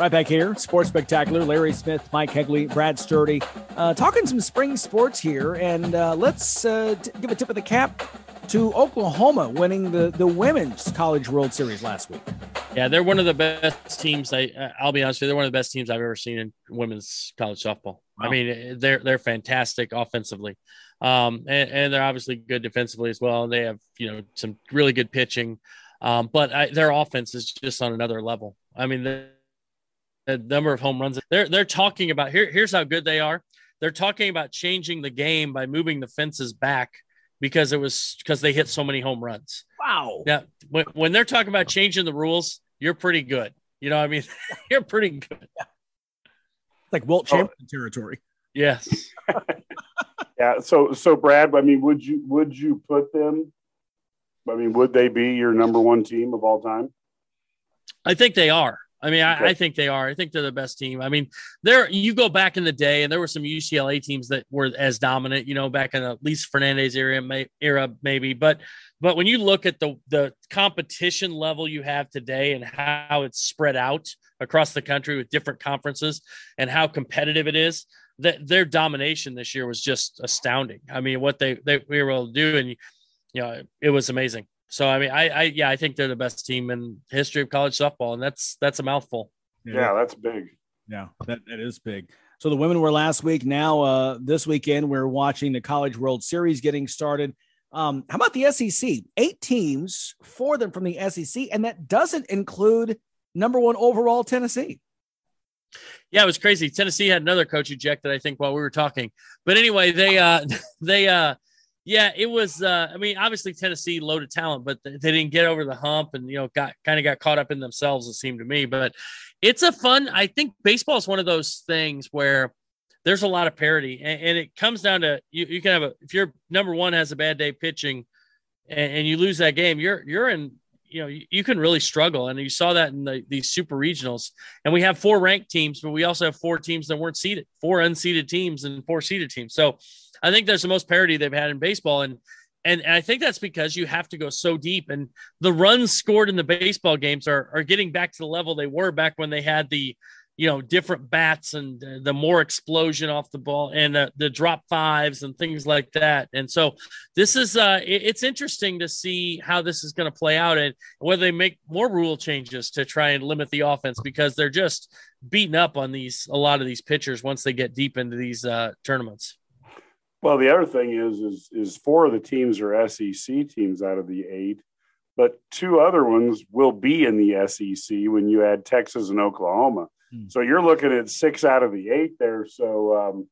Speaker 2: Right back here, Sports Spectacular. Larry Smith, Mike Hegley, Brad Sturdy, uh, talking some spring sports here. And uh, let's uh, t- give a tip of the cap to Oklahoma winning the, the Women's College World Series last week.
Speaker 3: Yeah, they're one of the best teams. I I'll be honest with you, they're one of the best teams I've ever seen in women's college softball. Wow. I mean, they're they're fantastic offensively, um, and, and, they're obviously good defensively as well. They have you know some really good pitching, um, but I, their offense is just on another level. I mean, the, the number of home runs they're they're talking about here. Here's how good they are. They're talking about changing the game by moving the fences back because it was because they hit so many home runs.
Speaker 2: Wow.
Speaker 3: Yeah. when, when they're talking about changing the rules, you're pretty good. You know, I mean, you're pretty good.
Speaker 2: Yeah. Like Wilt oh. Chamberlain oh. territory.
Speaker 3: Yes.
Speaker 4: yeah. So, so Brad, I mean, would you would you put them? I mean, would they be your number one team of all time?
Speaker 3: I think they are. I mean, I, I, think they are. I think they're the best team. I mean, there you go back in the day, and there were some UCLA teams that were as dominant, you know, back in the Lisa Fernandez era, may, era maybe. But but when you look at the the competition level you have today and how it's spread out across the country with different conferences and how competitive it is, that their domination this year was just astounding. I mean, what they they we were able to do, and you know, it was amazing. So I mean, I, I yeah, I think they're the best team in history of college softball, and that's that's a mouthful.
Speaker 4: Yeah, that's big.
Speaker 2: Yeah, that, that is big. So the women were last week. Now uh, this weekend we're watching the College World Series getting started. Um, how about the SEC? Eight teams, four of them from the SEC, and that doesn't include number one overall Tennessee.
Speaker 3: Yeah, it was crazy. Tennessee had another coach ejected, I think, while we were talking. But anyway, they uh they uh yeah, it was uh I mean, obviously Tennessee loaded talent, but they didn't get over the hump and you know got kind of got caught up in themselves, it seemed to me. But it's a fun, I think baseball is one of those things where there's a lot of parity, and, and it comes down to you. You can have a if your number one has a bad day pitching, and, and you lose that game, you're you're in you know, you, you, can really struggle. And you saw that in the, these super regionals. And we have four ranked teams, but we also have four teams that weren't seeded, four unseeded teams and four seeded teams. So I think there's the most parity they've had in baseball. And, and, and I think that's because you have to go so deep. And the runs scored in the baseball games are, are getting back to the level they were back when they had the, you know different bats and the more explosion off the ball and the, the drop fives and things like that and so this is uh it's interesting to see how this is going to play out and whether they make more rule changes to try and limit the offense because they're just beating up on these a lot of these pitchers once they get deep into these uh tournaments
Speaker 4: well the other thing is is is four of the teams are sec teams out of the eight but two other ones will be in the sec when you add texas and oklahoma Hmm. So you're looking at six out of the eight there. So um,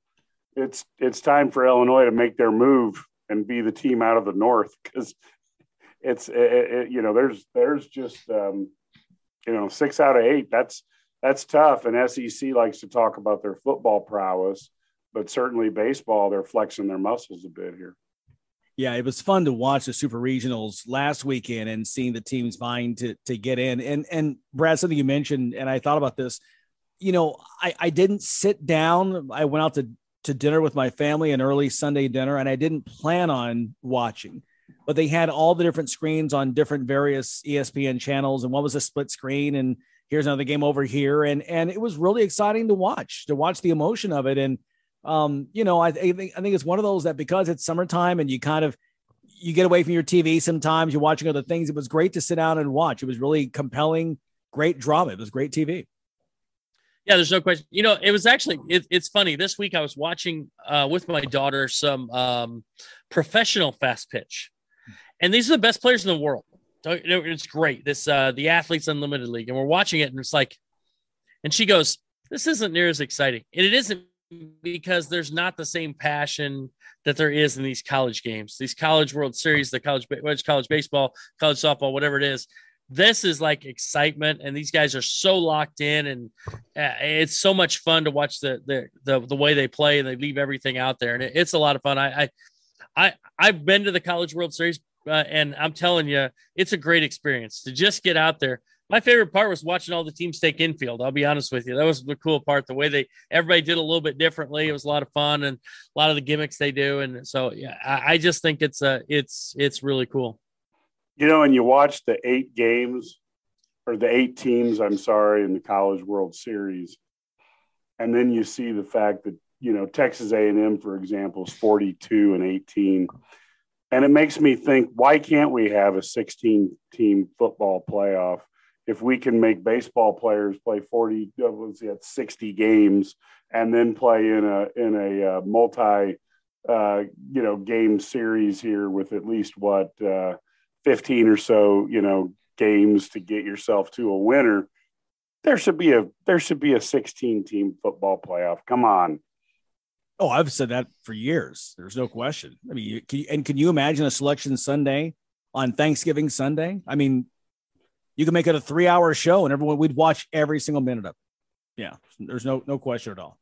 Speaker 4: it's it's time for Illinois to make their move and be the team out of the North because it's it, it, you know there's there's just um, you know six out of eight. That's that's tough. And SEC likes to talk about their football prowess, but certainly baseball they're flexing their muscles a bit here.
Speaker 2: Yeah, it was fun to watch the super regionals last weekend and seeing the teams vying to to get in. And and Brad, something you mentioned, and I thought about this. You know, I, I didn't sit down. I went out to to dinner with my family, an early Sunday dinner, and I didn't plan on watching. But they had all the different screens on different various ESPN channels, and one was a split screen, and here's another game over here, and and it was really exciting to watch, to watch the emotion of it, and um, you know, I, I think I think it's one of those that because it's summertime and you kind of you get away from your TV sometimes, you're watching other things. It was great to sit down and watch. It was really compelling, great drama. It was great TV.
Speaker 3: Yeah, there's no question. You know, it was actually it, it's funny. This week I was watching uh, with my daughter some um, professional fast pitch, and these are the best players in the world. It's great. This uh, the athletes unlimited league, and we're watching it, and it's like, and she goes, "This isn't near as exciting," and it isn't because there's not the same passion that there is in these college games, these college World Series, the college college baseball, college softball, whatever it is. This is like excitement, and these guys are so locked in, and uh, it's so much fun to watch the, the the the way they play, and they leave everything out there, and it, it's a lot of fun. I I, I I've been to the College World Series, uh, and I'm telling you, it's a great experience to just get out there my favorite part was watching all the teams take infield. I'll be honest with you. That was the cool part. The way they everybody did a little bit differently. It was a lot of fun and a lot of the gimmicks they do. And so yeah, I, I just think it's a it's it's really cool.
Speaker 4: You know, and you watch the eight games or the eight teams, I'm sorry, in the College World Series, and then you see the fact that you know Texas A&M, for example, is 42 and 18, and it makes me think, why can't we have a 16 team football playoff? If we can make baseball players play 40 was it 60 games and then play in a in a uh, multi uh, you know game series here with at least what uh, 15 or so you know games to get yourself to a winner there should be a there should be a 16 team football playoff. Come on.
Speaker 2: Oh i've said that for years. There's no question. I mean can you, and can you imagine a selection sunday on thanksgiving sunday? I mean you can make it a three hour show and everyone we'd watch every single minute of it. Yeah, there's no no question at all.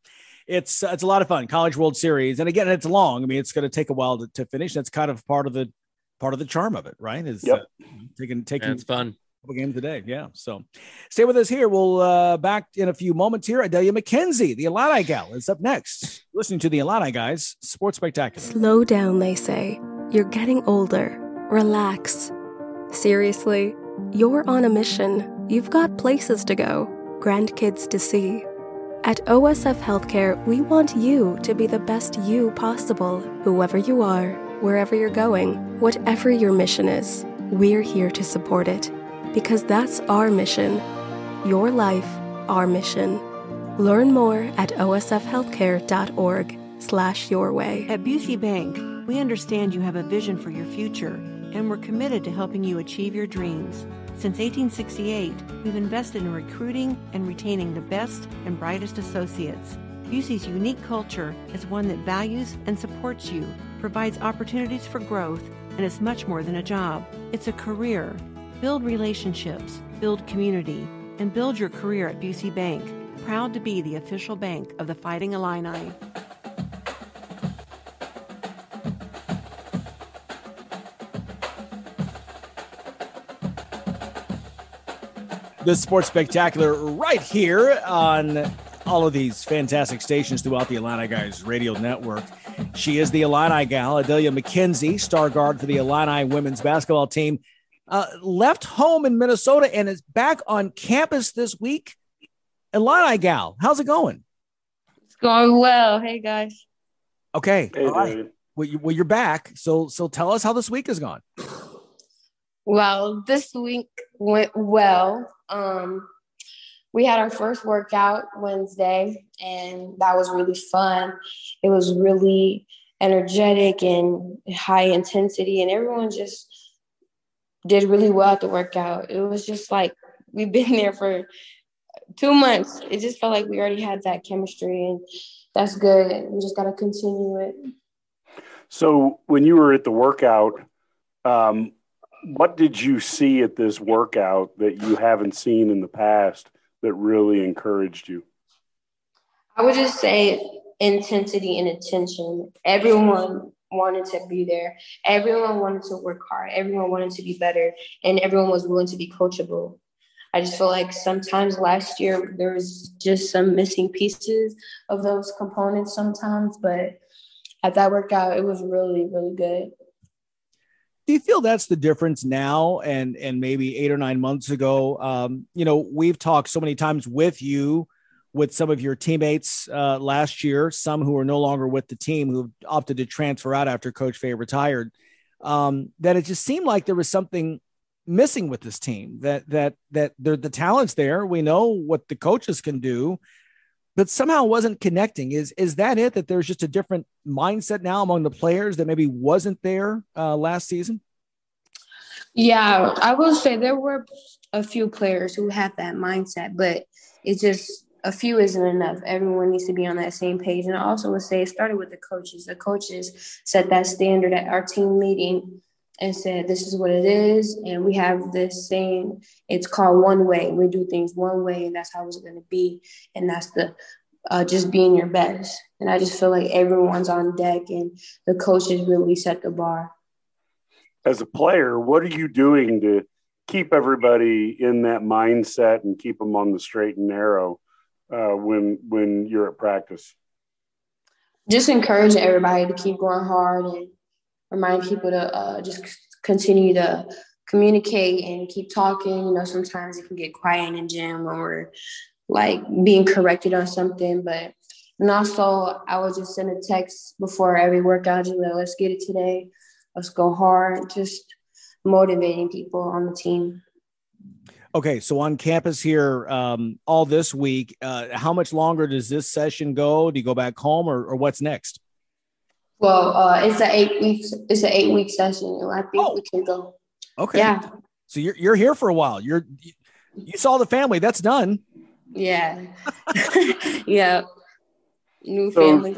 Speaker 2: It's uh, it's a lot of fun. College World Series, and again, it's long. I mean, it's going to take a while to, to finish. That's kind of part of the part of the charm of it, right? Is
Speaker 4: yep.
Speaker 2: uh, taking taking
Speaker 3: it's fun.
Speaker 2: Couple games today, yeah. So, stay with us here. We'll uh, back in a few moments here. Adelia McKenzie, the Illini gal, is up next. Listening to the Illini guys, Sports Spectacular.
Speaker 6: Slow down, they say. You're getting older. Relax. Seriously. You're on a mission. You've got places to go, grandkids to see. At OSF Healthcare, we want you to be the best you possible, whoever you are, wherever you're going, whatever your mission is. We're here to support it because that's our mission. Your life, our mission. Learn more at osfhealthcare.org slash your way.
Speaker 10: At Busey Bank, we understand you have a vision for your future, and we're committed to helping you achieve your dreams. Since 1868, we've invested in recruiting and retaining the best and brightest associates. Busey's unique culture is one that values and supports you, provides opportunities for growth, and is much more than a job. It's a career. Build relationships, build community, and build your career at Busey Bank. Proud to be the official bank of the Fighting Illini.
Speaker 2: The Sports Spectacular right here on all of these fantastic stations throughout the Illini Guys radio network. She is the Illini gal, Adelia McKenzie, star guard for the Illini women's basketball team. Uh, left home in Minnesota and is back on campus this week. Illini gal, how's it going?
Speaker 18: It's going well. Hey guys.
Speaker 2: Okay.
Speaker 4: Hey,
Speaker 2: all right. Well, you, well, you're back. So, so tell us how this week has gone.
Speaker 18: Well, this week went well. Um, we had our first workout Wednesday, and that was really fun. It was really energetic and high intensity, and everyone just did really well at the workout. It was just like we've been there for two months. It just felt like we already had that chemistry, and that's good. We just got to continue it.
Speaker 4: So, when you were at the workout, um, what did you see at this workout that you haven't seen in the past that really encouraged you?
Speaker 18: I would just say intensity and attention. Everyone wanted to be there. Everyone wanted to work hard. Everyone wanted to be better, and everyone was willing to be coachable. I just feel like sometimes last year there was just some missing pieces of those components sometimes, but at that workout, it was really, really good.
Speaker 2: Do you feel that's the difference now and and maybe eight or nine months ago? Um, you know, we've talked so many times with you, with some of your teammates uh, last year, some who are no longer with the team who opted to transfer out after Coach Fahey retired. Um, that it just seemed like there was something missing with this team that that that the talents there we know what the coaches can do but somehow wasn't connecting is is that it that there's just a different mindset now among the players that maybe wasn't there uh, last season
Speaker 18: yeah i will say there were a few players who had that mindset but it's just a few isn't enough. Everyone needs to be on that same page. And I also would say it started with the coaches. The coaches set that standard at our team meeting and said, This is what it is. And we have this saying, it's called one way. We do things one way, and that's how it's going to be. And that's the uh, just being your best. And I just feel like everyone's on deck, and the coaches really set the bar.
Speaker 4: As a player, what are you doing to keep everybody in that mindset and keep them on the straight and narrow uh, when when you're at practice?
Speaker 18: Just encouraging everybody to keep going hard and remind people to uh, just continue to communicate and keep talking. You know, sometimes it can get quiet in the gym when we're like being corrected on something, but and also I would just send a text before every workout, just like, let's get it today. Let's go hard. Just motivating people on the team.
Speaker 2: Okay, so on campus here, um, all this week, uh, how much longer does this session go? Do you go back home, or, or what's next?
Speaker 18: Well, uh, it's an eight weeks. It's an eight week session. I think oh. we can go.
Speaker 2: Okay.
Speaker 18: Yeah.
Speaker 2: So you're you're here for a while. You're you saw the family. That's done.
Speaker 18: Yeah. yeah. New so, family.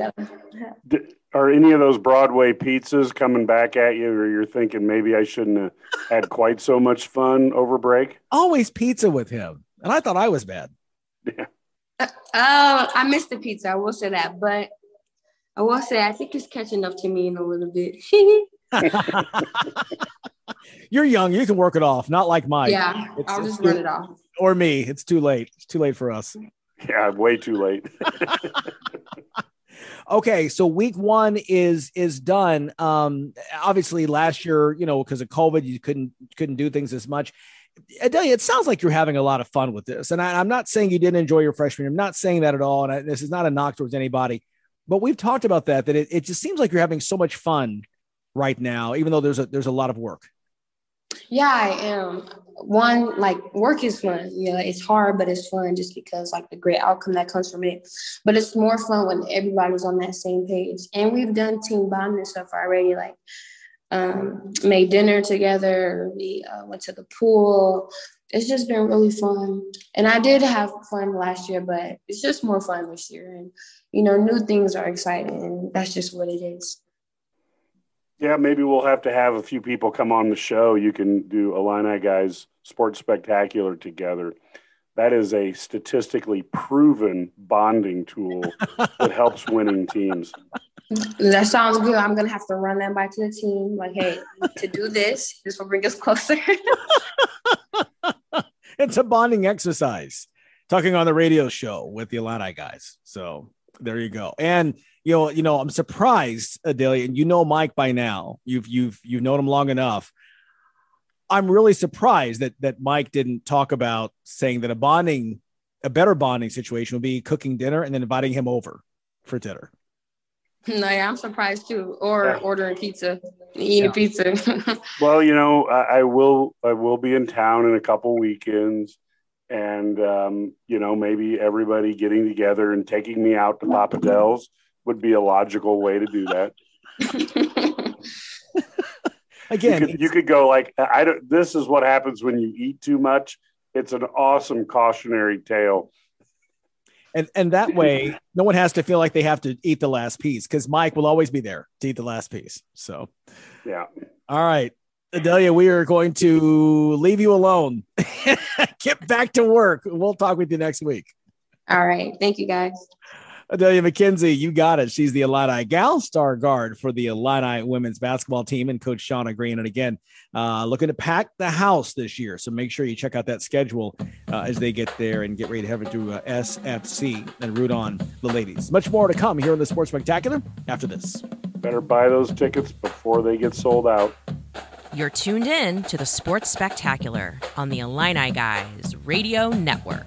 Speaker 4: Are any of those Broadway pizzas coming back at you, or you're thinking maybe I shouldn't have had quite so much fun over break?
Speaker 2: Always pizza with him, and I thought I was bad.
Speaker 18: Yeah. Uh, uh, I missed the pizza. I will say that, but I will say I think it's catching up to me in a little bit.
Speaker 2: You're young. You can work it off. Not like Mike.
Speaker 18: Yeah, it's, I'll just run it off.
Speaker 2: Or me. It's too late. It's too late for us.
Speaker 4: Yeah, way too late.
Speaker 2: okay, so week one is is done. Um, obviously, last year, you know, because of COVID, you couldn't couldn't do things as much. Adelia, it sounds like you're having a lot of fun with this, and I, am not saying you didn't enjoy your freshman. I'm not saying that at all, and I, this is not a knock towards anybody but we've talked about that that it, it just seems like you're having so much fun right now even though there's a there's a lot of work.
Speaker 18: Yeah i am. One like work is fun. You know it's hard but it's fun just because like the great outcome that comes from it. But it's more fun when everybody's on that same page. And we've done team bonding stuff already like um, made dinner together we uh, went to the pool. It's just been really fun. And I did have fun last year, but it's just more fun this year. And, you know, new things are exciting. And that's just what it is.
Speaker 4: Yeah, maybe we'll have to have a few people come on the show. You can do Illini Guys Sports Spectacular together. That is a statistically proven bonding tool that helps winning teams.
Speaker 18: That sounds good. I'm gonna have to run that by to the team. Like, hey, to do this, this will bring us closer.
Speaker 2: it's a bonding exercise. Talking on the radio show with the Illini guys. So there you go. And you know, you know, I'm surprised, Adelia, and you know Mike by now. You've you've you've known him long enough. I'm really surprised that that Mike didn't talk about saying that a bonding, a better bonding situation would be cooking dinner and then inviting him over for dinner.
Speaker 18: Hmm, no, yeah, I'm surprised too. Or yeah. ordering pizza, eating yeah. pizza.
Speaker 4: well, you know, I, I, will. I will be in town in a couple weekends, and um, you know, maybe everybody getting together and taking me out to Papa Del's would be a logical way to do that.
Speaker 2: Again,
Speaker 4: you could, you could go like, I don't. This is what happens when you eat too much. It's an awesome cautionary tale
Speaker 2: and and that way no one has to feel like they have to eat the last piece because mike will always be there to eat the last piece so
Speaker 4: yeah
Speaker 2: all right adelia we are going to leave you alone get back to work we'll talk with you next week
Speaker 18: all right thank you guys
Speaker 2: Adelia McKenzie, you got it. She's the Illini Gal Star Guard for the Illini women's basketball team and Coach Shauna Green. And again, uh, looking to pack the house this year. So make sure you check out that schedule uh, as they get there and get ready to head to uh, SFC and root on the ladies. Much more to come here in the Sports Spectacular after this.
Speaker 4: Better buy those tickets before they get sold out.
Speaker 1: You're tuned in to the Sports Spectacular on the Illini Guys Radio Network.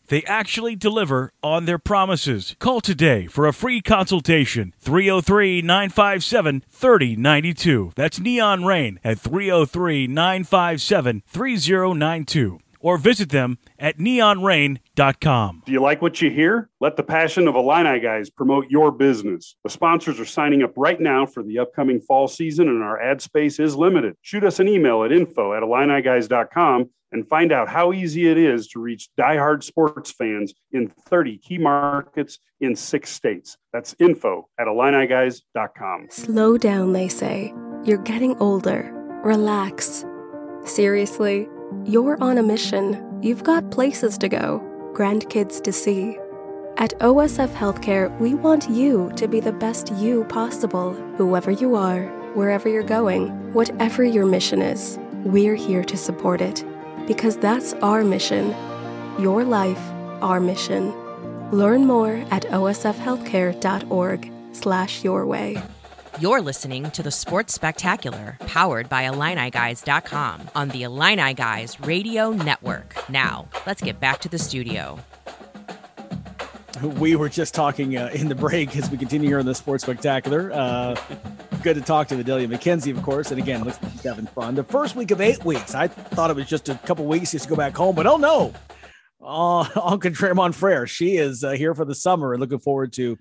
Speaker 14: They actually deliver on their promises. Call today for a free consultation 303 957 3092. That's Neon Rain at 303 957 3092. Or visit them at neonrain.com.
Speaker 4: Do you like what you hear? Let the passion of Illini guys promote your business. The sponsors are signing up right now for the upcoming fall season, and our ad space is limited. Shoot us an email at info at IlliniGuys.com and find out how easy it is to reach diehard sports fans in 30 key markets in six states. That's info at IlliniGuys.com.
Speaker 6: Slow down, they say. You're getting older. Relax. Seriously, you're on a mission. You've got places to go, grandkids to see. At OSF Healthcare, we want you to be the best you possible, whoever you are, wherever you're going, whatever your mission is. We're here to support it because that's our mission. Your life, our mission. Learn more at osfhealthcare.org slash your way.
Speaker 1: You're listening to the Sports Spectacular, powered by IlliniGuys.com on the Illini Guys Radio Network. Now, let's get back to the studio.
Speaker 2: We were just talking uh, in the break as we continue here on the Sports Spectacular. Uh, good to talk to Adalia McKenzie, of course. And again, looks like she's having fun. The first week of eight weeks, I thought it was just a couple weeks just to go back home, but oh no. Uh, Uncle Tremont Frere, she is uh, here for the summer and looking forward to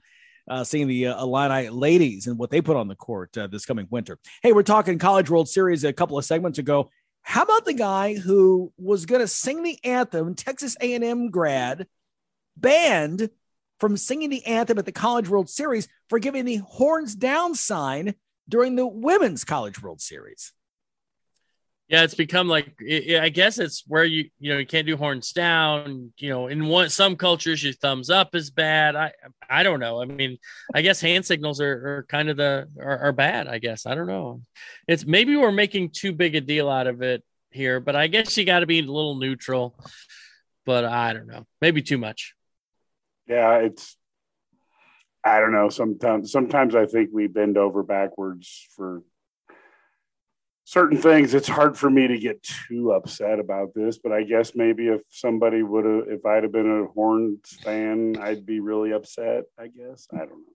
Speaker 2: uh, seeing the uh, Illini ladies and what they put on the court uh, this coming winter. Hey, we're talking College World Series a couple of segments ago. How about the guy who was going to sing the anthem, Texas A&M grad, banned from singing the anthem at the College World Series for giving the horns down sign during the Women's College World Series?
Speaker 3: Yeah, it's become like I guess it's where you you know you can't do horns down. You know, in one some cultures, your thumbs up is bad. I I don't know. I mean, I guess hand signals are, are kind of the are, are bad. I guess I don't know. It's maybe we're making too big a deal out of it here, but I guess you got to be a little neutral. But I don't know, maybe too much.
Speaker 4: Yeah, it's I don't know. Sometimes sometimes I think we bend over backwards for certain things it's hard for me to get too upset about this but i guess maybe if somebody would have if i'd have been a horns fan i'd be really upset i guess. I don't know.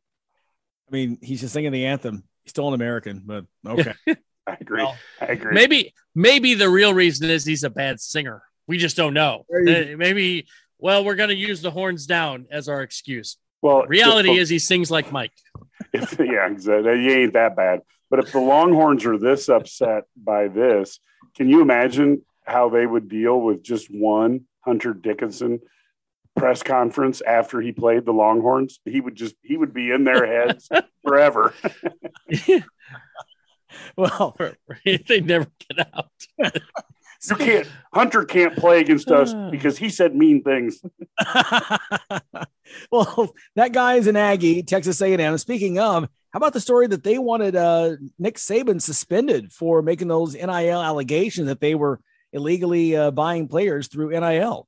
Speaker 2: I mean he's just singing the anthem. He's still an american but okay.
Speaker 4: I agree. Well, i agree.
Speaker 3: maybe maybe the real reason is he's a bad singer. We just don't know. Maybe well we're going to use the horns down as our excuse.
Speaker 4: Well
Speaker 3: reality is he sings like mike.
Speaker 4: If, yeah exactly. He ain't that bad but if the Longhorns are this upset by this, can you imagine how they would deal with just one Hunter Dickinson press conference after he played the Longhorns? He would just he would be in their heads forever.
Speaker 2: well,
Speaker 3: they never get out.
Speaker 4: you can't Hunter can't play against us because he said mean things.
Speaker 2: well, that guy is an Aggie, Texas A&M. Speaking of, how about the story that they wanted uh, Nick Saban suspended for making those NIL allegations that they were illegally uh, buying players through NIL?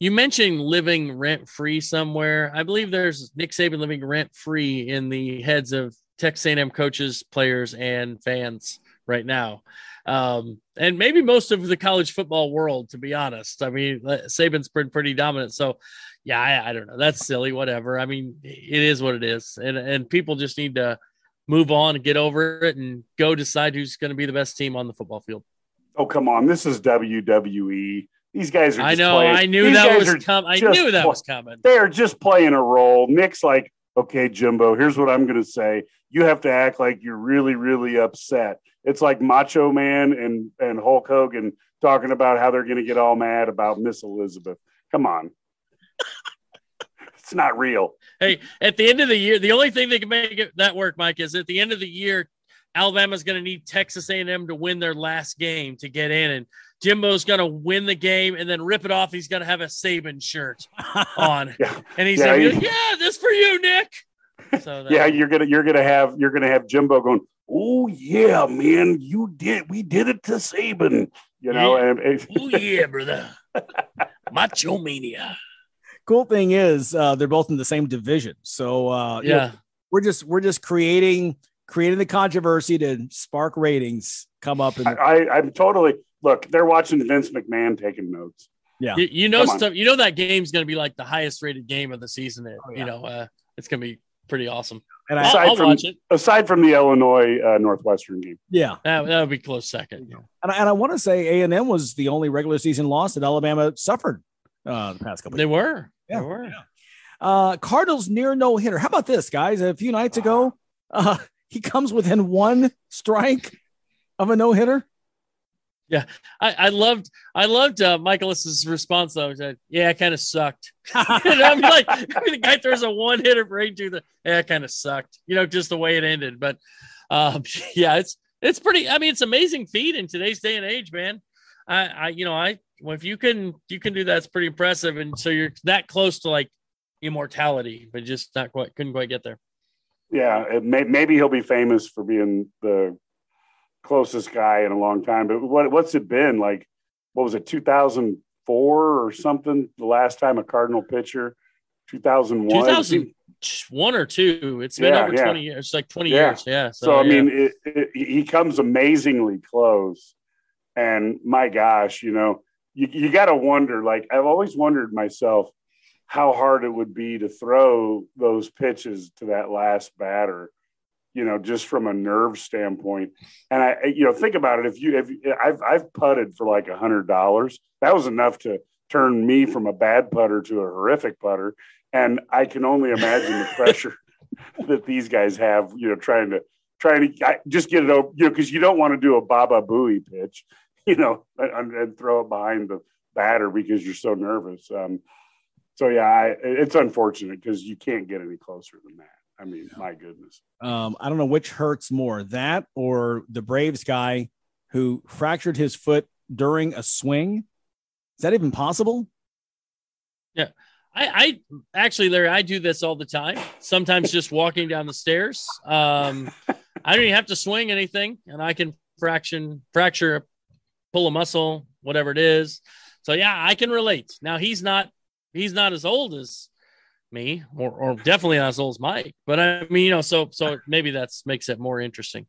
Speaker 3: You mentioned living rent free somewhere. I believe there's Nick Saban living rent free in the heads of Texas A&M coaches, players, and fans right now. Um, and maybe most of the college football world, to be honest. I mean, Saban's been pretty dominant. So, yeah, I, I, don't know. That's silly. Whatever. I mean, it is what it is, and and people just need to move on and get over it and go decide who's going to be the best team on the football field.
Speaker 4: Oh come on, this is WWE. These guys are.
Speaker 3: I know.
Speaker 4: Playing.
Speaker 3: I knew
Speaker 4: These
Speaker 3: that was coming. I knew that
Speaker 4: play-
Speaker 3: was coming.
Speaker 4: They are just playing a role. Nick's like, okay, Jimbo, here's what I'm going to say. You have to act like you're really, really upset. It's like Macho Man and, and Hulk Hogan talking about how they're going to get all mad about Miss Elizabeth. Come on. It's not real.
Speaker 3: Hey, at the end of the year, the only thing that can make it, that work, Mike, is at the end of the year, Alabama's going to need Texas A&M to win their last game to get in, and Jimbo's going to win the game and then rip it off. He's going to have a Saban shirt on,
Speaker 4: yeah.
Speaker 3: and he's
Speaker 4: Yeah,
Speaker 3: going like, "Yeah, this for you, Nick." So that-
Speaker 4: yeah, you're gonna you're gonna have you're gonna have Jimbo going. Oh yeah, man, you did. We did it to Saban. You know,
Speaker 3: Yeah.
Speaker 4: and, and
Speaker 3: oh yeah, brother, Macho Mania.
Speaker 2: Cool thing is, uh, they're both in the same division, so uh, you know,
Speaker 3: Yeah.
Speaker 2: we're just we're just creating creating the controversy to spark ratings. Come up and
Speaker 4: I, I I'm totally look. They're watching Vince McMahon taking notes.
Speaker 2: yeah.
Speaker 3: You, you know stuff. You know that game's going to be like the highest rated game of the season. It,
Speaker 2: Oh, yeah.
Speaker 3: You know, uh, it's going to be pretty awesome.
Speaker 2: And I-
Speaker 3: I'll,
Speaker 4: aside
Speaker 3: I'll
Speaker 4: from
Speaker 3: watch it.
Speaker 4: aside from the Illinois uh, Northwestern game.
Speaker 2: yeah.
Speaker 3: That, that would be close second.
Speaker 2: And I, and I want to say A and M was the only regular season loss that Alabama suffered uh, the past couple.
Speaker 3: They
Speaker 2: years.
Speaker 3: were.
Speaker 2: Yeah. Uh, Cardinals near no hitter. How about this, guys? A few nights ago, uh, he comes within one strike of a no hitter.
Speaker 3: Yeah, I, I loved I loved uh, Mikolas's response though. Said, "Yeah, it kind of sucked." and I'm like, I mean, the guy throws a one hitter right to the. Yeah, it kind of sucked. You know, just the way it ended. But um, yeah, it's it's pretty. I mean, it's amazing feat in today's day and age, man. I, I you know, I well, if you can you can do that, it's pretty impressive. And so you're that close to like immortality, but just not quite couldn't quite get there.
Speaker 4: Yeah, it may, maybe he'll be famous for being the closest guy in a long time. But what what's it been like? What was it, 2004 or something? The last time a Cardinal pitcher, 2001.
Speaker 3: 2001 or two. It's been
Speaker 4: Yeah,
Speaker 3: over
Speaker 4: yeah.
Speaker 3: 20 years. It's like 20
Speaker 4: Yeah.
Speaker 3: years. Yeah.
Speaker 4: So, I
Speaker 3: yeah.
Speaker 4: mean, it, it, he comes amazingly close, and my gosh, you know, you you got to wonder. Like I've always wondered myself how hard it would be to throw those pitches to that last batter. You know, just from a nerve standpoint, and I, you know, think about it. If you, if I've I've putted for like a hundred dollars, that was enough to turn me from a bad putter to a horrific putter, and I can only imagine the pressure that these guys have, you know, trying to trying to just get it over, you know, because you don't want to do a Baba Booey pitch, you know, and, and throw it behind the batter because you're so nervous. Um, so yeah, I, it's unfortunate because you can't get any closer than that. I mean, my goodness.
Speaker 2: Um, I don't know which hurts more, that or the Braves guy who fractured his foot during a swing. Is that even possible?
Speaker 3: Yeah. I, I actually, Larry, I do this all the time. Sometimes just walking down the stairs. Um, I don't even have to swing anything, and I can fraction fracture, pull a muscle, whatever it is. So yeah, I can relate. Now he's not he's not as old as me, or, or definitely not as old as Mike. But I mean, you know, so so maybe that's makes it more interesting.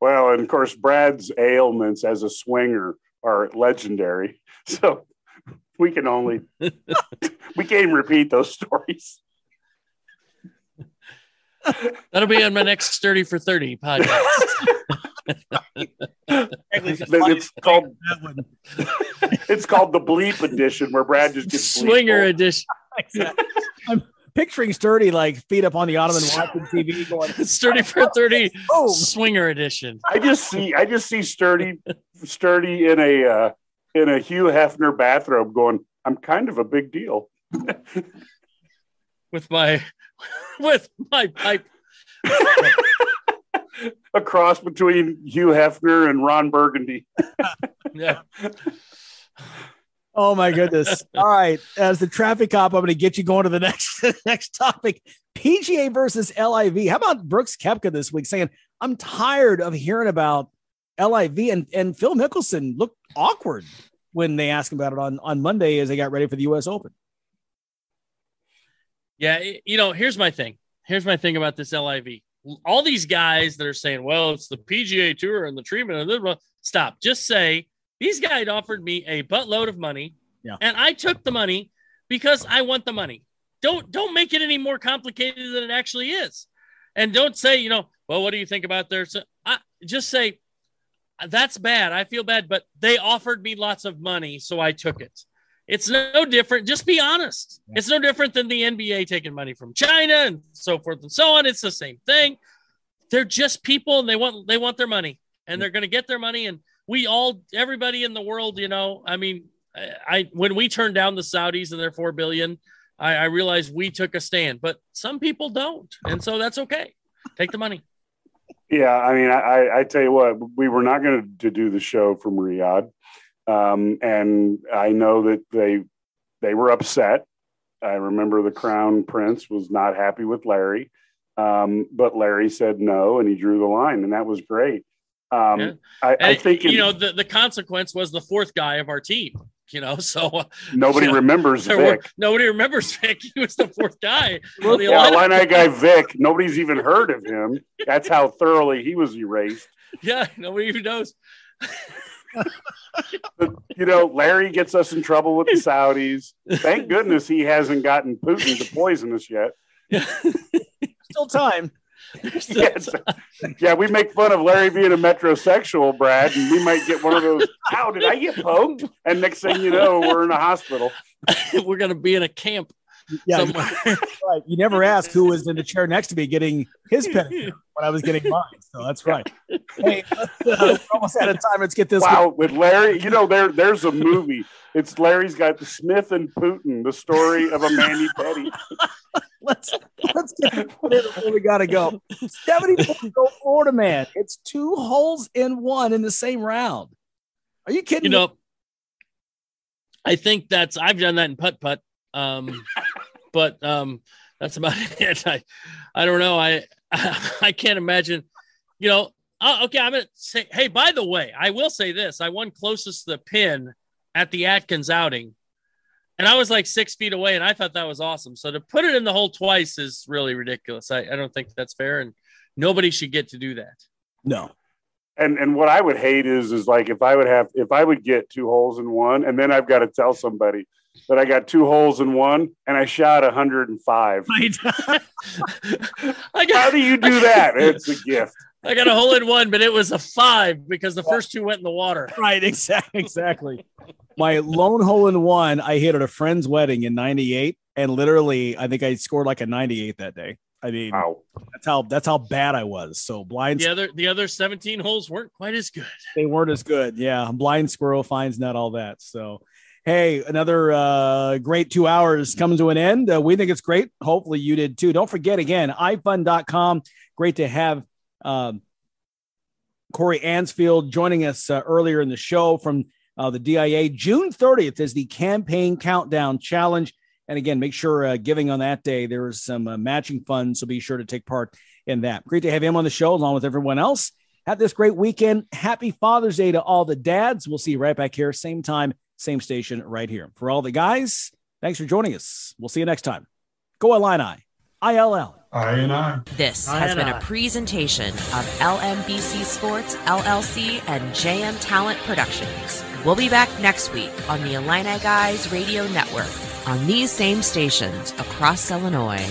Speaker 4: Well, and of course, Brad's ailments as a swinger are legendary. So we can only we can't even repeat those stories.
Speaker 3: That'll be on my next thirty for thirty podcast.
Speaker 4: it's called it's called the bleep edition where Brad just gets bleeped
Speaker 3: Swinger
Speaker 4: full.
Speaker 3: edition.
Speaker 2: I'm picturing Sturdy like feet up on the ottoman watching TV going,
Speaker 3: Sturdy for 30
Speaker 2: Oh.
Speaker 3: swinger edition.
Speaker 4: I just see I just see sturdy sturdy in a uh, in a Hugh Hefner bathrobe going, I'm kind of a big deal.
Speaker 3: with my with my pipe.
Speaker 4: A cross between Hugh Hefner and Ron Burgundy.
Speaker 3: Yeah.
Speaker 2: Oh my goodness. All right. As the traffic cop, I'm going to get you going to the next next topic. PGA versus LIV. How about Brooks Koepka this week saying, I'm tired of hearing about LIV and, and Phil Mickelson looked awkward when they asked him about it on, on Monday as they got ready for the US Open.
Speaker 3: Yeah, you know, here's my thing. Here's my thing about this LIV. All these guys that are saying, "Well, it's the PGA Tour and the treatment," and blah, stop. Just say these guys offered me a buttload of money,
Speaker 2: Yeah.
Speaker 3: and I took the money because I want the money. Don't don't make it any more complicated than it actually is, and don't say, you know, well, what do you think about their? I, just say that's bad. I feel bad, but they offered me lots of money, so I took it. It's no different. Just be honest. It's no different than the NBA taking money from China and so forth and so on. It's the same thing. They're just people and they want they want their money and they're going to get their money and we all everybody in the world, you know, I mean, I, I when we turned down the Saudis and their 4 billion, I, I realized we took a stand, but some people don't. And so that's okay. Take the money.
Speaker 4: Yeah, I mean, I, I tell you what, we were not going to do the show from Riyadh, um, and I know that they they were upset. I remember the crown prince was not happy with Larry, um, but Larry said no, and he drew the line, and that was great. Um,
Speaker 3: Yeah.
Speaker 4: I, I think
Speaker 3: you
Speaker 4: in-
Speaker 3: know the, the consequence was the fourth guy of our team. You know, so uh,
Speaker 4: Nobody
Speaker 3: you know,
Speaker 4: remembers
Speaker 3: there were-
Speaker 4: Vic.
Speaker 3: nobody remembers Vic. He was the fourth guy. on the
Speaker 4: yeah,
Speaker 3: Illini-
Speaker 4: Illini guy Vic. Nobody's even heard of him. That's how thoroughly he was erased.
Speaker 3: Yeah, nobody even knows.
Speaker 4: You know, Larry gets us in trouble with the Saudis. Thank goodness he hasn't gotten Putin to poison us yet.
Speaker 2: Still time.
Speaker 4: Yes. Yeah, we make fun of Larry being a metrosexual, Brad, and we might get one of those. How did I get poked? And next thing you know, we're in a hospital.
Speaker 3: we're gonna be in a camp.
Speaker 2: Yeah,
Speaker 3: somewhere.
Speaker 2: right. You never asked who was in the chair next to me getting his pedicure when I was getting mine. So that's right. Hey, uh, we're almost out of time. Let's get this.
Speaker 4: Wow, with Larry, you know, there there's a movie. It's Larry's got the Smith and Putin, the story of a Mandy Petty.
Speaker 2: let's let's get where we gotta go. Seventy go Florida man. It's two holes in one in the same round. Are you kidding?
Speaker 3: You
Speaker 2: me?
Speaker 3: know, I think that's I've done that in putt putt. Um, but um, that's about it. I, I don't know. I I can't imagine. You know. Oh, okay, I'm gonna say. Hey, by the way, I will say this: I won closest to the pin at the Atkins outing, and I was like six feet away, and I thought that was awesome. So to put it in the hole twice is really ridiculous. I, I don't think that's fair, and nobody should get to do that.
Speaker 2: No.
Speaker 4: And and what I would hate is is like if I would have if I would get two holes in one, and then I've got to tell somebody that I got two holes in one, and I shot 105. How do you do that? It's a gift.
Speaker 3: I got a hole in one, but it was a five because the first two went in the water.
Speaker 2: Right, exactly, exactly. My lone hole in one, I hit at a friend's wedding in '98, and literally, I think I scored like a 98 that day. I mean, that's how that's how bad I was. So blind,
Speaker 3: The other the other 17 holes weren't quite as good.
Speaker 2: they weren't as good. Yeah, blind squirrel finds not all that. So, hey, another uh, great two hours comes to an end. Uh, we think it's great. Hopefully, you did too. Don't forget again, ifund.com. Great to have um, Corey Ansfield joining us uh, earlier in the show from uh, the DIA. June 30th is the campaign countdown challenge. And again, make sure uh, giving on that day, there is some uh, matching funds. So be sure to take part in that. Great to have him on the show along with everyone else. Have this great weekend. Happy Father's Day to all the dads. We'll see you right back here, same time, same station, right here. For all the guys, thanks for joining us. We'll see you next time. Go Illini. ILL.
Speaker 17: I and I.
Speaker 1: This
Speaker 2: I
Speaker 1: has been
Speaker 2: I.
Speaker 1: a presentation of LMBC Sports, LLC, and JM Talent Productions. We'll be back next week on the Illini Guys Radio Network on these same stations across Illinois.